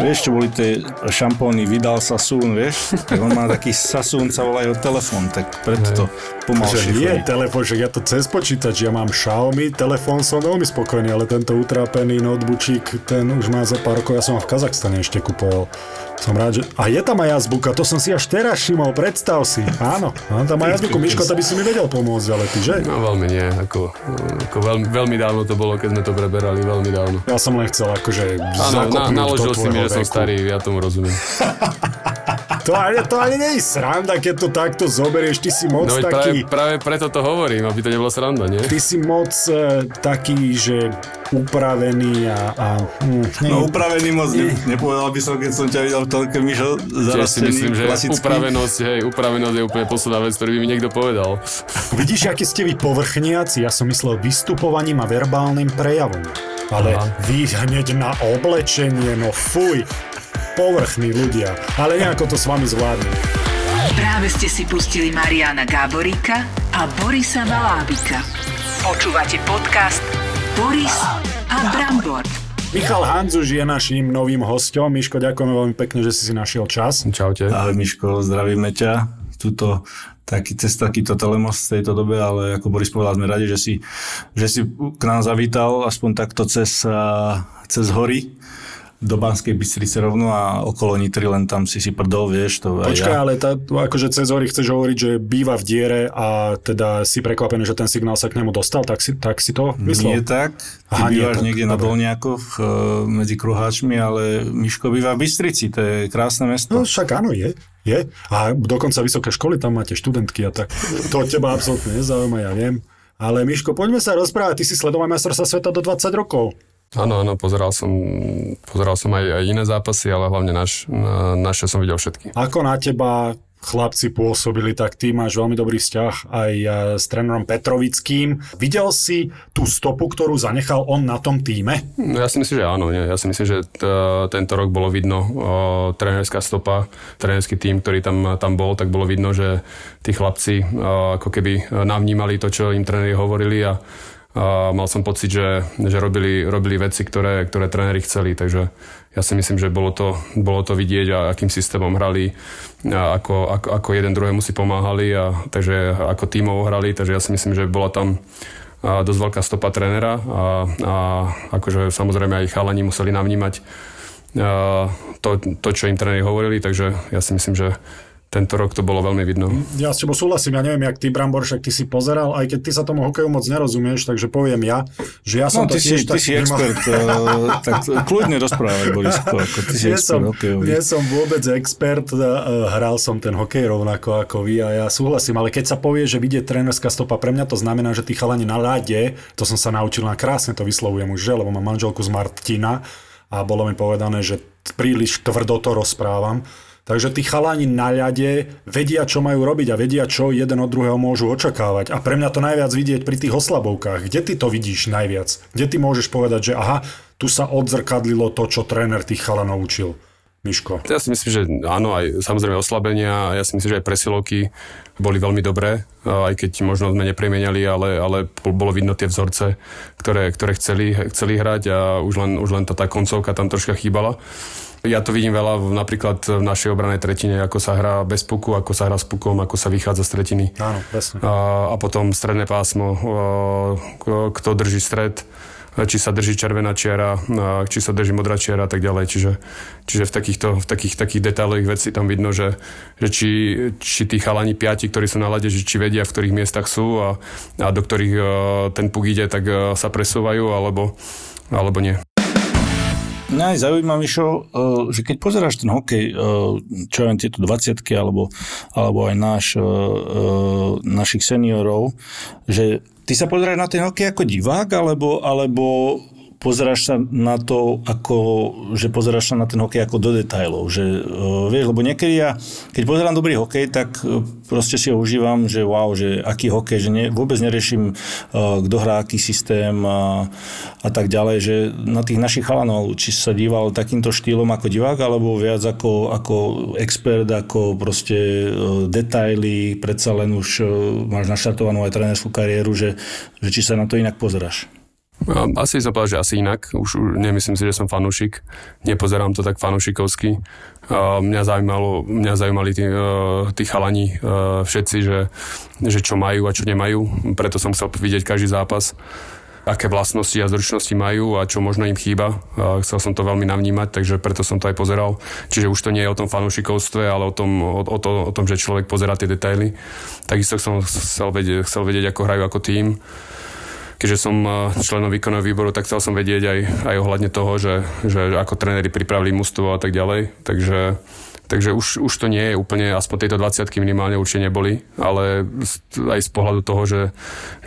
Vieš, čo boli tie šampóny Vidal Sassoon, vieš? Tak on má taký Sassoon, sa volá jeho telefón, tak preto to pomalšie Že nie chodí. telefón, že ja to cez počítač, ja mám Xiaomi, telefón som veľmi spokojný, ale tento utrápený noteboočík, ten už má za pár rokov, ja som ho v Kazachstane ešte kupoval. Som rád, že... A je tam aj azbuka, to som si až teraz všimol, predstav si. Áno, mám tam aj azbuku. Miško, to by si mi vedel pomôcť, ale ty, že? No veľmi nie, ako, ako veľmi, veľmi dávno to bolo, keď sme to preberali, veľmi dávno. Ja som len chcel akože Áno, na, naložil si mi, že som starý, ja tomu rozumiem. To ani, to ani nie je sranda, keď to takto zoberieš, ty si moc No veď práve, taký... práve preto to hovorím, aby to nebolo sranda, nie? Ty si moc e, taký, že upravený a... a hm, No upravený moc, ne, nepovedal by som, keď som ťa videl v telke, Mišo, zarastený, myslím, že klasický. upravenosť, hej, upravenosť je úplne posledná vec, ktorú by mi niekto povedal. Vidíš, aký ste vy povrchniaci? Ja som myslel vystupovaním a verbálnym prejavom. Ale Aha. vy hneď na oblečenie, no fuj. Povrchní ľudia. Ale nejako to s vami zvládnu. Práve ste si pustili Mariana Gáboríka a Borisa Valábika. Počúvate podcast Boris a Brambor. Michal Hanzuš je naším novým hostom. Miško, ďakujeme veľmi pekne, že si si našiel čas. Čaute. Ahoj Miško, zdravíme ťa. Tuto taký, cez takýto telemost v tejto dobe, ale ako Boris povedal, sme radi, že si, že si k nám zavítal, aspoň takto cez, cez hory do Banskej Bystrice rovno a okolo Nitry, len tam si si prdol, vieš, to aj Počkaj, ja. ale tá, akože cez hory chceš hovoriť, že býva v diere a teda si prekvapený, že ten signál sa k nemu dostal, tak si, tak si to myslel? Nie tak, ty Aha, nie bývaš tak, niekde na dobre. Dolniakoch e, medzi Kruháčmi, ale Miško býva v Bystrici, to je krásne mesto. No však áno, je. Je. A dokonca vysoké školy, tam máte študentky a tak. To teba absolútne nezaujíma, ja viem. Ale Miško, poďme sa rozprávať. Ty si sledoval majstrovstva sveta do 20 rokov. Áno, áno, pozeral som, pozeral som aj, aj iné zápasy, ale hlavne naš, na, naše som videl všetky. Ako na teba chlapci pôsobili, tak ty máš veľmi dobrý vzťah aj e, s trénerom Petrovickým. Videl si tú stopu, ktorú zanechal on na tom týme? No, ja si myslím, že áno. Nie. Ja si myslím, že t- tento rok bolo vidno o, trénerská stopa, trénerský tým, ktorý tam, tam bol, tak bolo vidno, že tí chlapci o, ako keby navnímali to, čo im tréneri hovorili a, mal som pocit, že, že robili, robili veci, ktoré, ktoré tréneri chceli, takže ja si myslím, že bolo to, bolo to vidieť a akým systémom hrali, a ako, ako, ako jeden druhému si pomáhali a takže ako tímov hrali, takže ja si myslím, že bola tam a dosť veľká stopa trénera a, a akože samozrejme aj chalani museli navnímať a, to, to, čo im tréneri hovorili, takže ja si myslím, že tento rok to bolo veľmi vidno. Ja s tebou súhlasím, ja neviem, jak ty, Brambor, však ty si pozeral, aj keď ty sa tomu hokeju moc nerozumieš, takže poviem ja, že ja som No, to ty si, tiež ty tak si expert, uh, tak kľudne rozprávať, Borisko, ako ty si nie expert som, hokejový. nie som vôbec expert, eh, hral som ten hokej rovnako ako vy a ja súhlasím, ale keď sa povie, že vidie trénerská stopa, pre mňa to znamená, že tí chalani na ľade, to som sa naučil na krásne to vyslovujem už, že, lebo mám manželku z Martina a bolo mi povedané, že príliš tvrdo to rozprávam. Takže tí chalani na ľade vedia, čo majú robiť a vedia, čo jeden od druhého môžu očakávať. A pre mňa to najviac vidieť pri tých oslabovkách. Kde ty to vidíš najviac? Kde ty môžeš povedať, že aha, tu sa odzrkadlilo to, čo tréner tých chalanov učil? Miško. Ja si myslím, že áno, aj samozrejme oslabenia ja si myslím, že aj presilovky boli veľmi dobré, aj keď možno sme nepremieniali, ale, ale bolo vidno tie vzorce, ktoré, ktoré chceli, chceli hrať a už len, už len tá, tá koncovka tam troška chýbala. Ja to vidím veľa napríklad v našej obranej tretine, ako sa hrá bez puku, ako sa hrá s pukom, ako sa vychádza z tretiny. Áno, presne. A, a potom stredné pásmo, kto drží stred, či sa drží červená čiara, či sa drží modrá čiara a tak ďalej. Čiže, čiže v takýchto v takých, takých detailových vecí tam vidno, že, že či, či tí chalani piati, ktorí sú na lade, že či vedia, v ktorých miestach sú a, a do ktorých ten puk ide, tak sa presúvajú alebo, alebo nie. Mňa aj zaujíma, Mišo, eh, že keď pozeráš ten hokej, eh, čo ja tieto 20 alebo, alebo aj náš, eh, našich seniorov, že ty sa pozeráš na ten hokej ako divák, alebo, alebo pozeráš sa na to, ako, že pozeráš sa na ten hokej ako do detajlov. Že, uh, vieš, lebo niekedy ja, keď pozerám dobrý hokej, tak uh, proste si ho užívam, že wow, že aký hokej, že ne, vôbec neriešim, uh, kto hrá aký systém a, a tak ďalej, že na tých našich chalanov, či sa díval takýmto štýlom ako divák, alebo viac ako, ako expert, ako proste detaily, predsa len už máš naštartovanú aj trénerskú kariéru, že, že či sa na to inak pozeráš. Asi som povedal, že asi inak. Už, nemyslím si, že som fanúšik. Nepozerám to tak fanúšikovsky. Mňa, zaujímalo, mňa zaujímali tí, e, tí chalani e, všetci, že, že čo majú a čo nemajú. Preto som chcel vidieť každý zápas aké vlastnosti a zručnosti majú a čo možno im chýba. A chcel som to veľmi navnímať, takže preto som to aj pozeral. Čiže už to nie je o tom fanúšikovstve, ale o tom, o, o, to, o tom že človek pozerá tie detaily. Takisto som chcel vedieť, chcel vedieť ako hrajú ako tým keďže som členom výkonného výboru, tak chcel som vedieť aj, aj ohľadne toho, že, že ako tréneri pripravili mužstvo a tak ďalej. Takže Takže už, už to nie je úplne, aspoň tejto 20 minimálne určite neboli, ale aj z pohľadu toho, že,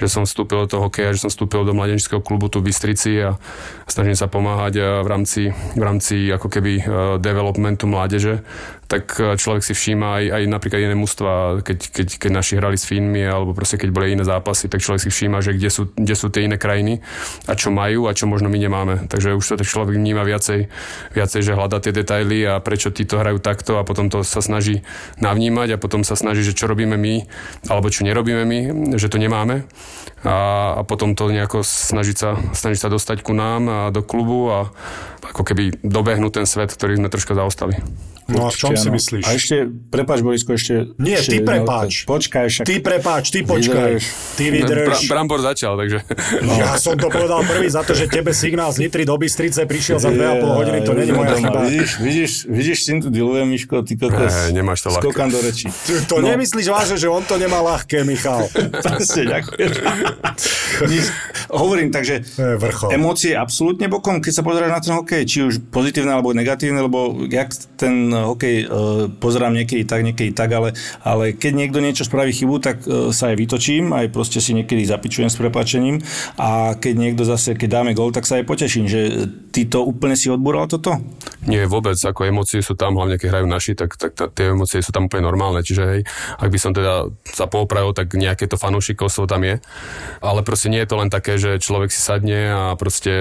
že som vstúpil do toho hokeja, že som vstúpil do mladenčského klubu tu v Bystrici a snažím sa pomáhať v rámci, v rámci ako keby e, developmentu mládeže, tak e, človek si všíma aj, aj napríklad iné mužstva, keď, keď, keď naši hrali s Fínmi alebo proste keď boli iné zápasy, tak človek si všíma, že kde sú, kde sú tie iné krajiny a čo majú a čo možno my nemáme. Takže už to tak človek vníma viacej, viacej, že hľadá tie detaily a prečo títo hrajú takto a potom to sa snaží navnímať a potom sa snaží, že čo robíme my alebo čo nerobíme my, že to nemáme a, a potom to nejako snažiť sa, snažiť sa dostať ku nám a do klubu a ako keby dobehnúť ten svet, ktorý sme troška zaostali. No a v čom si myslíš? A ešte, prepáč Borisko, ešte... Nie, ešte, ty prepáč. No, počkaj, však... Ty prepáč, ty počkaj. Vydrž. Ty vydrž. Bra- Brambor začal, takže... No. Ja som to povedal prvý za to, že tebe signál z Nitry do Bystrice prišiel za 2,5 hodiny, to není moja chyba. Vidíš, vidíš, vidíš, s tým tu dilujem, Miško, ty kokos. Hey, nemáš to ľahké. Skokám do rečí. To no. nemyslíš vážne, že on to nemá ľahké, Michal. Presne, ďakujem. Hovorím, takže emócie absolútne bokom, keď sa pozeráš na ten hokej, či už pozitívne alebo negatívne, lebo jak ten hokej pozerám niekedy tak, niekedy tak, ale, ale keď niekto niečo spraví chybu, tak e, sa aj vytočím, aj proste si niekedy zapičujem s prepačením a keď niekto zase, keď dáme gol, tak sa aj poteším, že ty to úplne si odbúral toto? Nie, vôbec, ako emócie sú tam, hlavne keď hrajú naši, tak, tak, tak tie emócie sú tam úplne normálne, čiže hej, ak by som teda sa poopravil, tak nejaké to fanúšikovstvo tam je, ale proste nie je to len také, že človek si sadne a proste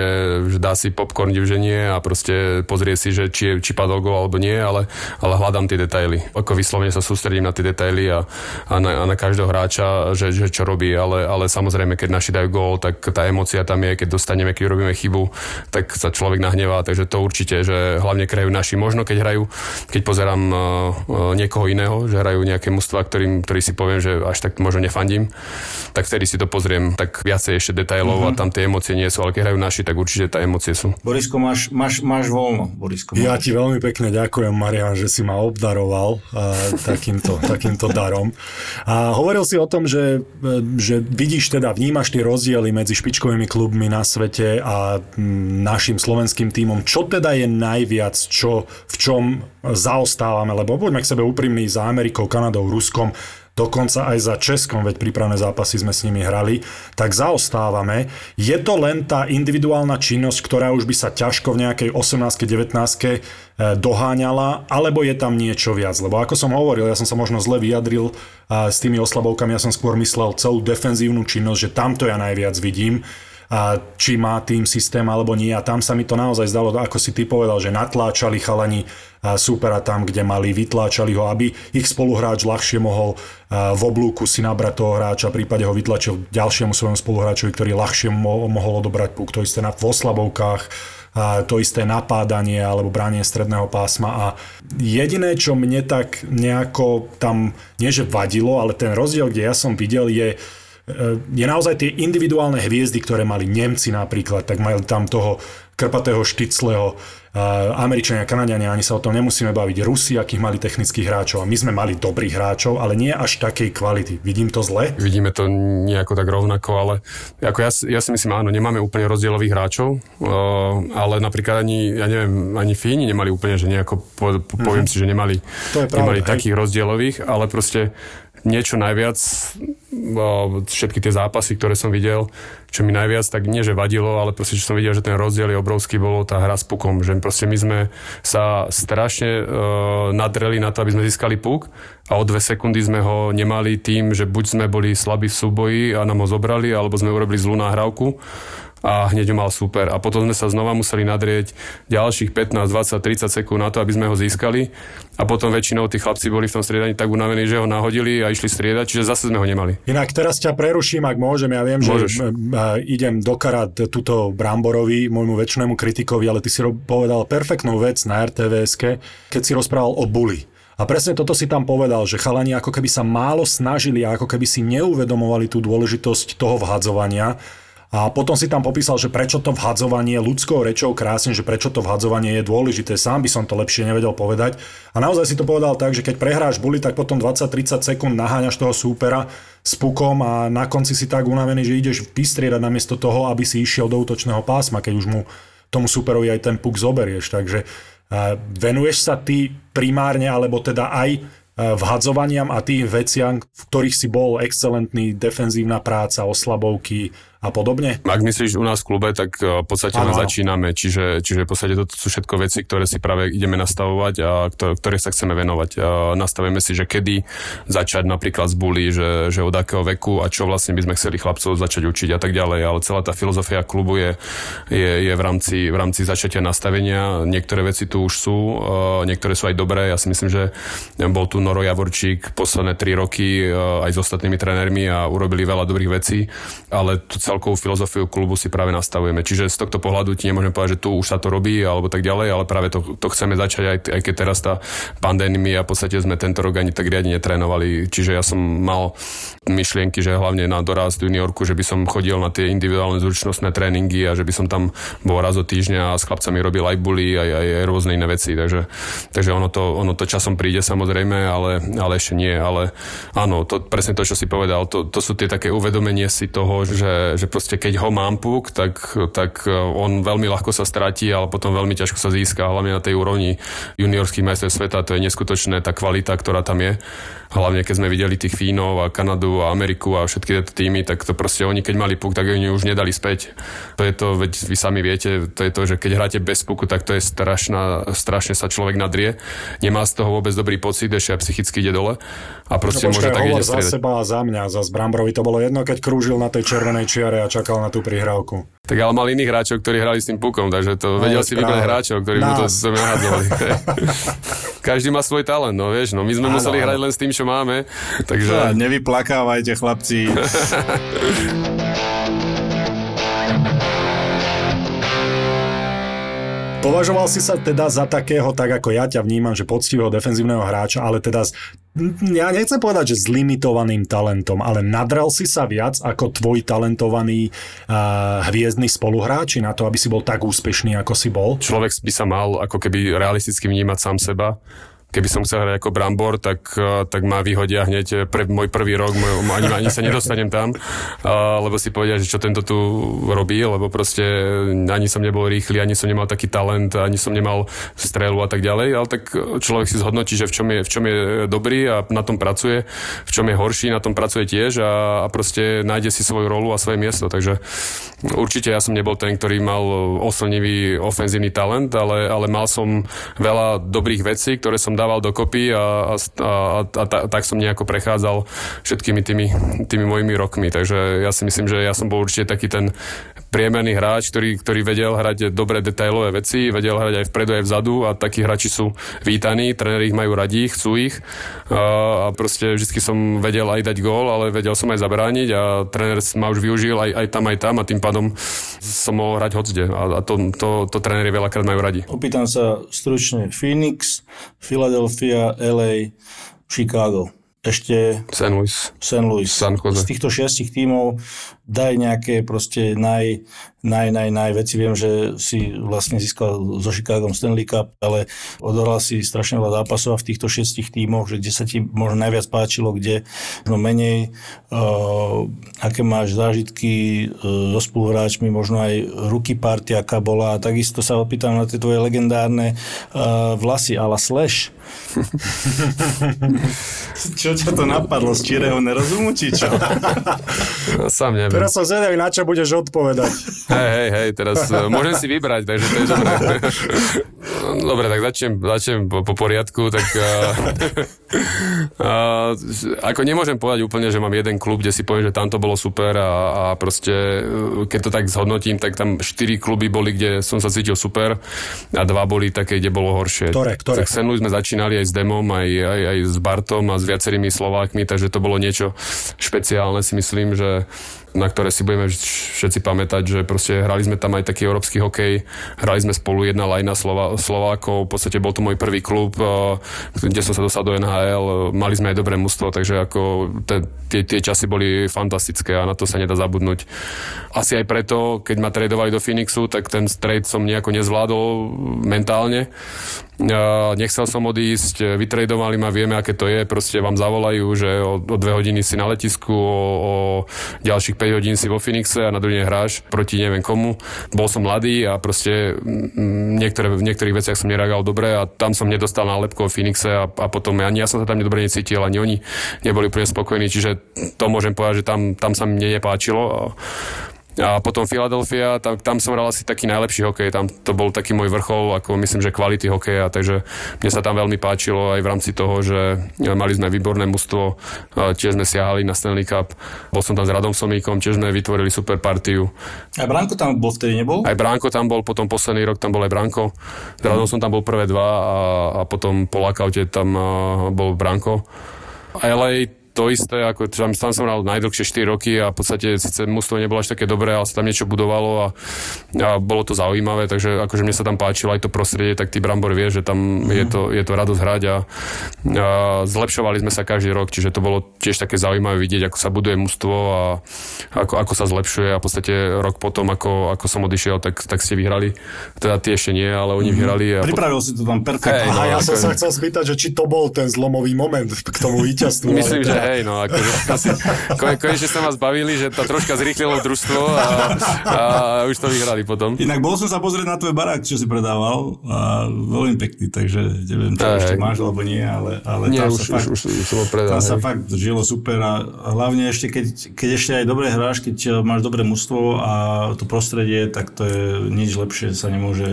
dá si popcorn divženie a proste pozrie si, že či, či padol gol alebo nie, ale, ale hľadám tie detaily. Ako vyslovene sa sústredím na tie detaily a, a, na, a na každého hráča, že, že čo robí, ale, ale samozrejme, keď naši dajú gól, tak tá emocia tam je, keď dostaneme, keď robíme chybu, tak sa človek nahnevá, takže to určite, že hlavne krajú naši. Možno keď hrajú, keď pozerám uh, niekoho iného, že hrajú nejaké mužstva, ktorým, ktorý si poviem, že až tak možno nefandím, tak vtedy si to pozriem tak viacej ešte detailov mm-hmm. a tam tie emócie nie sú, ale keď hrajú naši, tak určite tá emócie sú. Borisko, máš, máš, máš voľno. Borisko, máš. Ja ti veľmi pekne ďakujem, Marian, že si ma obdaroval uh, takýmto, takýmto darom. A hovoril si o tom, že, že vidíš teda, vnímaš tie rozdiely medzi špičkovými klubmi na svete a našim slovenským tímom. Čo teda je najviac, čo, v čom zaostávame? Lebo buďme k sebe úprimní za Amerikou, Kanadou, Ruskom dokonca aj za Českom, veď prípravné zápasy sme s nimi hrali, tak zaostávame. Je to len tá individuálna činnosť, ktorá už by sa ťažko v nejakej 18 19 e, doháňala, alebo je tam niečo viac? Lebo ako som hovoril, ja som sa možno zle vyjadril s tými oslabovkami, ja som skôr myslel celú defenzívnu činnosť, že tamto ja najviac vidím a či má tým systém alebo nie. A tam sa mi to naozaj zdalo, ako si ty povedal, že natláčali chalani supera tam, kde mali, vytláčali ho, aby ich spoluhráč ľahšie mohol v oblúku si nabrať toho hráča, prípade ho vytlačil ďalšiemu svojom spoluhráčovi, ktorý ľahšie mohol odobrať puk. To isté na v oslabovkách, to isté napádanie alebo branie stredného pásma a jediné, čo mne tak nejako tam, nie že vadilo, ale ten rozdiel, kde ja som videl je, je naozaj tie individuálne hviezdy, ktoré mali Nemci napríklad, tak mali tam toho krpatého štycleho, Američania, Kanadiania, ani sa o tom nemusíme baviť. Rusi, akých mali technických hráčov a my sme mali dobrých hráčov, ale nie až takej kvality. Vidím to zle? Vidíme to nejako tak rovnako, ale ako ja, ja si myslím, áno, nemáme úplne rozdielových hráčov, ale napríklad ani, ja neviem, ani Fíni nemali úplne, že nejako, po, poviem mm-hmm. si, že nemali, nemali takých rozdielových, ale proste niečo najviac, všetky tie zápasy, ktoré som videl, čo mi najviac tak nie, že vadilo, ale proste, čo som videl, že ten rozdiel je obrovský, bolo tá hra s pukom, že proste my sme sa strašne uh, nadreli na to, aby sme získali puk a o dve sekundy sme ho nemali tým, že buď sme boli slabí v súboji a nám ho zobrali, alebo sme urobili zlú náhrávku a hneď ho mal super. A potom sme sa znova museli nadrieť ďalších 15, 20, 30 sekúnd na to, aby sme ho získali. A potom väčšinou tí chlapci boli v tom striedaní tak unavení, že ho nahodili a išli striedať, čiže zase sme ho nemali. Inak teraz ťa preruším, ak môžem. Ja viem, Môžeš. že idem do karát tuto Bramborovi, môjmu väčšinému kritikovi, ale ty si povedal perfektnú vec na rtvs keď si rozprával o Bully. A presne toto si tam povedal, že chalani ako keby sa málo snažili a ako keby si neuvedomovali tú dôležitosť toho vhadzovania. A potom si tam popísal, že prečo to vhadzovanie ľudskou rečou krásne, že prečo to vhadzovanie je dôležité. Sám by som to lepšie nevedel povedať. A naozaj si to povedal tak, že keď prehráš buli, tak potom 20-30 sekúnd naháňaš toho súpera s pukom a na konci si tak unavený, že ideš vystriedať namiesto toho, aby si išiel do útočného pásma, keď už mu tomu superovi aj ten puk zoberieš. Takže Venuješ sa ty primárne, alebo teda aj vhadzovaniam a tým veciam, v ktorých si bol excelentný, defenzívna práca, oslabovky, a podobne? Ak myslíš u nás v klube, tak e, v podstate len začíname, čiže, čiže v podstate to sú všetko veci, ktoré si práve ideme nastavovať a ktoré, sa chceme venovať. A nastavíme si, že kedy začať napríklad z bully, že, že od akého veku a čo vlastne by sme chceli chlapcov začať učiť a tak ďalej, ale celá tá filozofia klubu je, je, je v, rámci, v rámci začatia nastavenia. Niektoré veci tu už sú, e, niektoré sú aj dobré. Ja si myslím, že bol tu Noro Javorčík posledné tri roky e, aj s ostatnými trénermi a urobili veľa dobrých vecí, ale tu celkovú filozofiu klubu si práve nastavujeme. Čiže z tohto pohľadu ti nemôžem povedať, že tu už sa to robí alebo tak ďalej, ale práve to, to chceme začať, aj, aj keď teraz tá pandémia, v podstate sme tento rok ani tak riadne netrénovali. Čiže ja som mal myšlienky, že hlavne na dorast juniorku, že by som chodil na tie individuálne zručnostné tréningy a že by som tam bol raz do týždňa a s chlapcami robil aj bully, aj, aj, aj rôzne iné veci. Takže, takže ono, to, ono to časom príde samozrejme, ale, ale ešte nie. Ale áno, to, presne to, čo si povedal, to, to sú tie také uvedomenie si toho, že, že že proste keď ho mám puk, tak, tak e, on veľmi ľahko sa stratí, ale potom veľmi ťažko sa získa, hlavne na tej úrovni juniorských majstrov sveta, to je neskutočné tá kvalita, ktorá tam je hlavne keď sme videli tých Fínov a Kanadu a Ameriku a všetky tieto týmy, tak to proste oni keď mali puk, tak oni už nedali späť. To je to, veď vy sami viete, to je to, že keď hráte bez puku, tak to je strašná, strašne sa človek nadrie. Nemá z toho vôbec dobrý pocit, ešte aj psychicky ide dole. A proste no, môže tak ide za seba a za mňa, za Zbrambrovi to bolo jedno, keď krúžil na tej červenej čiare a čakal na tú prihrávku. Tak ale mal iných hráčov, ktorí hrali s tým pukom, takže to no, vedel si vybrať hráčov, ktorí mu to nahadzovali. Každý má svoj talent, no vieš, no my sme ano, museli hrať len s tým, čo máme, takže... Ja, nevyplakávajte, chlapci. Považoval si sa teda za takého, tak ako ja ťa vnímam, že poctivého defenzívneho hráča, ale teda ja nechcem povedať, že s limitovaným talentom, ale nadrel si sa viac ako tvoj talentovaný uh, hviezdny spoluhráči na to, aby si bol tak úspešný, ako si bol? Človek by sa mal ako keby realisticky vnímať sám seba keby som chcel hrať ako Brambor, tak, eh, tak ma vyhodia hneď pre môj prvý rok, môj, ani, ani sa nedostanem tam, uh, lebo si povedia, že čo tento tu robí, lebo proste ani som nebol rýchly, ani som nemal taký talent, ani som nemal strelu a tak ďalej, ale tak človek si zhodnotí, že v čom je, v čom je dobrý a na tom pracuje, v čom je horší, na tom pracuje tiež a, a proste nájde si svoju rolu a svoje miesto, takže určite ja som nebol ten, ktorý mal oslnivý ofenzívny talent, ale, ale mal som veľa dobrých vecí, ktoré som dal dával dokopy a, a, a, a, a tak som nejako prechádzal všetkými tými, tými mojimi rokmi. Takže ja si myslím, že ja som bol určite taký ten priemerný hráč, ktorý, ktorý vedel hrať dobré detailové veci, vedel hrať aj vpredu, aj vzadu a takí hráči sú vítaní, tréneri ich majú radi, chcú ich a, a proste vždy som vedel aj dať gól, ale vedel som aj zabrániť a tréner ma už využil aj, aj tam, aj tam a tým pádom som mohol hrať hocde a, a to, to, to tréneri veľakrát majú radi. Opýtam sa stručne Phoenix, Philadelphia LA, Chicago. Ešte St. Louis. St. Louis. San Jose. Z týchto šiestich tímov daj nejaké proste naj, naj, naj, naj veci. Viem, že si vlastne získal so Chicagom Stanley Cup, ale odohral si strašne veľa zápasov v týchto šiestich tímoch, že kde sa ti možno najviac páčilo, kde no menej, uh, aké máš zážitky uh, so spoluhráčmi, možno aj ruky party, aká bola. A takisto sa opýtam na tie tvoje legendárne uh, vlasy, ale Slash. čo ťa to napadlo? Z číreho nerozumu, či čo? Sám neviem. Teraz som zvedavý, na čo budeš odpovedať. Hej, hej, hej, teraz uh, môžem si vybrať, takže to je dobré. Dobre, tak začnem, začnem po, po poriadku. Tak, uh, ako nemôžem povedať úplne, že mám jeden klub, kde si poviem, že tam to bolo super a, a proste, keď to tak zhodnotím, tak tam štyri kluby boli, kde som sa cítil super a dva boli také, kde bolo horšie. Ktoré, ktoré? Tak Senlu sme začínali aj s Demom, aj, aj, aj s Bartom a s viacerými Slovákmi, takže to bolo niečo špeciálne si myslím, že na ktoré si budeme všetci pamätať, že proste hrali sme tam aj taký európsky hokej, hrali sme spolu jedna lajna Slova, Slovákov, v podstate bol to môj prvý klub, eh, kde som sa dostal do NHL, mali sme aj dobré mužstvo, takže ako tie, tie časy boli fantastické a na to sa nedá zabudnúť. Asi aj preto, keď ma tradovali do Phoenixu, tak ten trade som nejako nezvládol mentálne. Nechcel som odísť, vytredovali ma, vieme, aké to je, proste vám zavolajú, že o, o dve hodiny si na letisku, o, o ďalších 5 hodín si vo Phoenixe a na druhý deň hráš proti neviem komu. Bol som mladý a proste niektoré, v niektorých veciach som nereagoval dobre a tam som nedostal nálepku o Phoenixe a, a potom ani ja som sa tam dobre necítil, ani oni neboli úplne spokojní, čiže to môžem povedať, že tam, tam sa mne nepáčilo. A potom Philadelphia, tam, tam som hral asi taký najlepší hokej, tam to bol taký môj vrchol, ako myslím, že kvality hokeja, takže mne sa tam veľmi páčilo aj v rámci toho, že mali sme výborné mužstvo, tiež sme siahali na Stanley Cup, bol som tam s Radom Somíkom, tiež sme vytvorili super partiu. A Branko tam bol vtedy nebol? Aj Branko tam bol, potom posledný rok tam bol aj Branko. S Radom som tam bol prvé dva a, a potom po lockoute tam bol Branko. A LA to isté, ako tam, tam som hral najdlhšie 4 roky a v podstate síce mústvo nebolo až také dobré, ale sa tam niečo budovalo a, a bolo to zaujímavé, takže akože mne sa tam páčilo aj to prostredie, tak ty Brambor vie, že tam mm. je, to, je to radosť hrať a, a zlepšovali sme sa každý rok, čiže to bolo tiež také zaujímavé vidieť, ako sa buduje mústvo a ako, ako sa zlepšuje a v podstate rok potom, ako, ako som odišiel, tak, tak ste vyhrali. Teda tie ešte nie, ale oni mm-hmm. vyhrali. A Pripravil po... si to tam perfektne. Hey, no, a ja ako... som sa chcel spýtať, že či to bol ten zlomový moment k tomu víťazstvu. Myslím, že hej, no akože asi, konečne sa vás bavili, že to troška zrýchlilo družstvo a, a už to vyhrali potom. Inak bol som sa pozrieť na tvoj barák, čo si predával a veľmi pekný, takže neviem, či ešte máš alebo nie, ale, ale nie, tam už, sa fakt, už, už, už som predal, tam sa fakt žilo super a hlavne ešte, keď, keď ešte aj dobre hráš, keď máš dobré mužstvo a to prostredie, tak to je nič lepšie sa nemôže,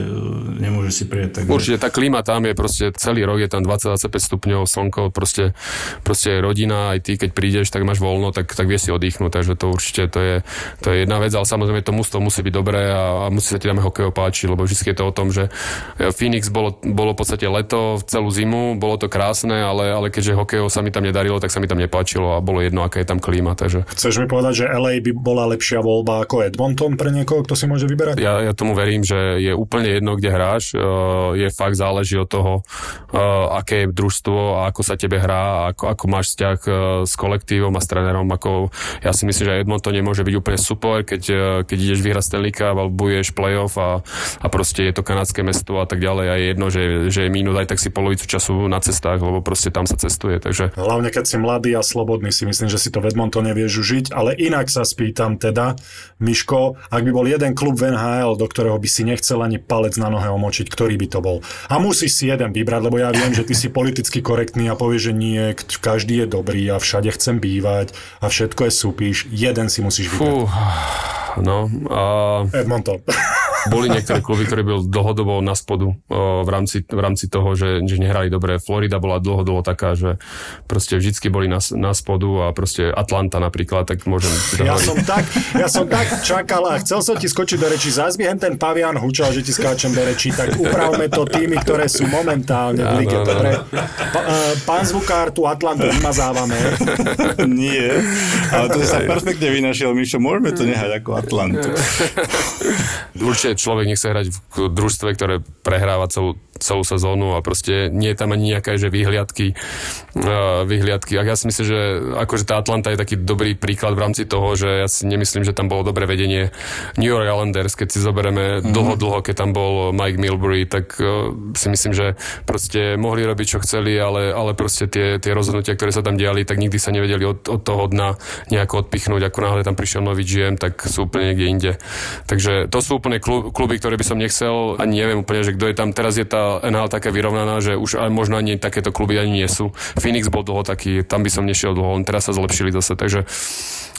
nemôže si prieť. Takže... Určite, tá klíma tam je proste celý rok je tam 20-25 stupňov, slnko, proste, proste rodina, aj ty, keď prídeš, tak máš voľno, tak, tak vieš si oddychnúť, takže to určite to je, to je jedna vec, ale samozrejme to musto musí byť dobré a, a musí sa ti tam hokej páčiť, lebo vždy je to o tom, že e, Phoenix bolo, bolo v podstate leto, celú zimu, bolo to krásne, ale, ale keďže hokejov sa mi tam nedarilo, tak sa mi tam nepáčilo a bolo jedno, aká je tam klíma. Takže... Chceš mi povedať, že LA by bola lepšia voľba ako Edmonton pre niekoho, kto si môže vyberať? Ja, ja tomu verím, že je úplne jedno, kde hráš. E, je fakt záleží od toho, e, aké je družstvo a ako sa tebe hrá, ako, ako máš vzťah s kolektívom a s trénerom. Ako, ja si myslím, že Edmonton nemôže byť úplne super, keď, eh, keď ideš vyhrať Stanley Cup alebo budeš playoff a, a proste je to kanadské mesto a tak ďalej a je jedno, že, že je minút aj tak si polovicu času na cestách, lebo proste tam sa cestuje. Takže... Hlavne keď si mladý a slobodný si myslím, že si to v Edmontone vieš užiť, ale inak sa spýtam teda, Miško, ak by bol jeden klub v NHL, do ktorého by si nechcel ani palec na nohe omočiť, ktorý by to bol? A musíš si jeden vybrať, lebo ja viem, že ty si politicky korektný a povieš, že nie, každý je dobrý a všade chcem bývať a všetko je súpíš, jeden si musíš vybrať. Fú, no. A... Edmonton. Boli niektoré kluby, ktoré boli dlhodobo na spodu v rámci, v rámci toho, že, že nehrali dobre. Florida bola dlhodobo taká, že proste vždycky boli na, na spodu a proste Atlanta napríklad, tak môžem... Ja som tak, ja som tak čakal a chcel som ti skočiť do reči. Zazmi ten pavian hučal, že ti skáčem do reči, tak upravme to tými, ktoré sú momentálne v lige. Dobre? Pa, uh, pán zvukár, tú Atlantu vymazávame. Nie, ale to sa perfektne vynašiel, Mišo, môžeme to nehať ako Atlantu. Určite človek nechce hrať v družstve, ktoré prehráva celú, celú sezónu a proste nie je tam ani nejaké že vyhliadky. Uh, vyhliadky. A ja si myslím, že akože tá Atlanta je taký dobrý príklad v rámci toho, že ja si nemyslím, že tam bolo dobré vedenie New York Islanders, keď si zoberieme mm-hmm. dlho, dlho, keď tam bol Mike Milbury, tak uh, si myslím, že proste mohli robiť, čo chceli, ale, ale proste tie, tie rozhodnutia, ktoré sa tam diali, tak nikdy sa nevedeli od, od toho dna nejako odpichnúť. Ako náhle tam prišiel nový GM, tak sú úplne niekde inde. Takže to sú úplne klub, kluby, ktoré by som nechcel, ani neviem úplne, že kto je tam. Teraz je tá NHL taká vyrovnaná, že už aj možno ani takéto kluby ani nie sú. Phoenix bol dlho taký, tam by som nešiel dlho, len teraz sa zlepšili zase, takže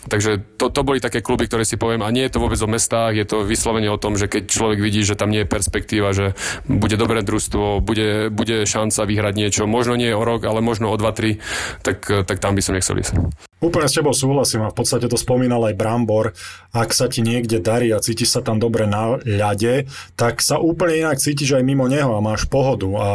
Takže to, to boli také kluby, ktoré si poviem, a nie je to vôbec o mestách, je to vyslovene o tom, že keď človek vidí, že tam nie je perspektíva, že bude dobré družstvo, bude, bude šanca vyhrať niečo, možno nie o rok, ale možno o 2-3, tak, tak tam by som nechcel ísť. Úplne s tebou súhlasím a v podstate to spomínal aj Brambor. Ak sa ti niekde darí a cítiš sa tam dobre na ľade, tak sa úplne inak cítiš aj mimo neho a máš pohodu. A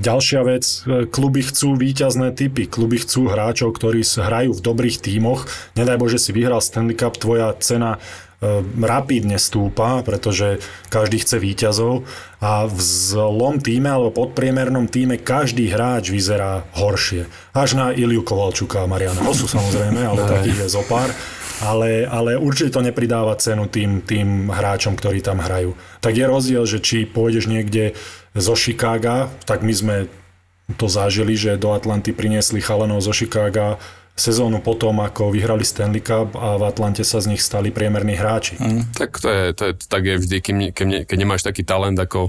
ďalšia vec, e, kluby chcú výťazné typy, kluby chcú hráčov, ktorí hrajú v dobrých tímoch. Nedaj Bože si vyhral Stanley Cup, tvoja cena e, rapidne stúpa, pretože každý chce výťazov a v zlom týme alebo podpriemernom týme každý hráč vyzerá horšie. Až na Iliu Kovalčuka a Mariana Hosu samozrejme, ale takých je zopár. Ale, ale určite to nepridáva cenu tým, tým hráčom, ktorí tam hrajú. Tak je rozdiel, že či pôjdeš niekde zo Chicaga, tak my sme to zažili, že do Atlanty priniesli chalanov zo Chicaga sezónu potom, ako vyhrali Stanley Cup a v Atlante sa z nich stali priemerní hráči. Mm. Tak to je, to je, tak je vždy, keď, keď, keď nemáš taký talent ako,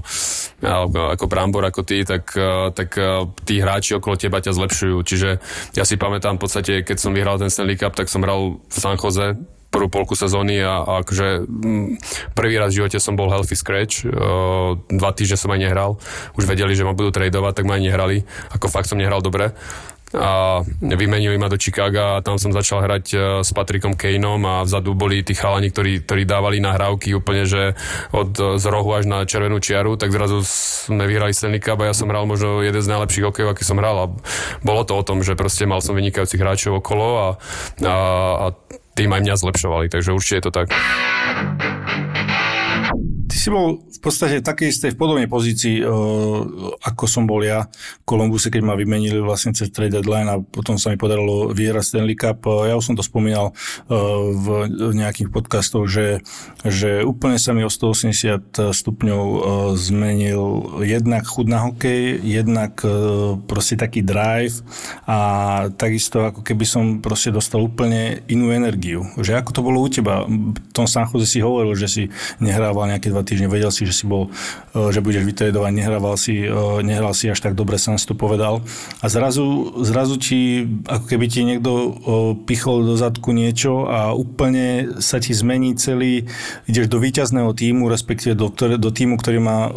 ako Brambor, ako ty, tak, tak tí hráči okolo teba ťa zlepšujú. Čiže ja si pamätám v podstate, keď som vyhral ten Stanley Cup, tak som hral v San Jose prvú polku sezóny a, a akože prvý raz v živote som bol healthy scratch, uh, dva týždne som aj nehral, už vedeli, že ma budú tradovať, tak ma aj nehrali, ako fakt som nehral dobre a vymenili ma do Chicaga a tam som začal hrať e, s Patrikom Kaneom a vzadu boli tí chalani, ktorí, ktorí dávali nahrávky úplne, že od e, z rohu až na červenú čiaru, tak zrazu sme vyhrali Stanley Cup a ja som hral možno jeden z najlepších hokejov, aký som hral. A bolo to o tom, že proste mal som vynikajúcich hráčov okolo a, a, a tým aj mňa zlepšovali, takže určite je to tak si bol v podstate v takej istej v podobnej pozícii, uh, ako som bol ja v Kolumbuse, keď ma vymenili vlastne cez trade deadline a potom sa mi podarilo vyhrať Stanley Cup. Uh, ja už som to spomínal uh, v nejakých podcastoch, že, že úplne sa mi o 180 stupňov zmenil jednak chud na hokej, jednak proste taký drive a takisto ako keby som proste dostal úplne inú energiu. Že ako to bolo u teba? V tom Sanchoze si hovoril, že si nehrával nejaké dva týždne, vedel si, že si bol, e, že budeš vytredovať, nehrával si, e, nehral si až tak dobre, som si to povedal. A zrazu, zrazu ti, ako keby ti niekto e, pichol do zadku niečo a úplne sa ti zmení celý, ideš do víťazného týmu, respektíve do, do týmu, ktorý má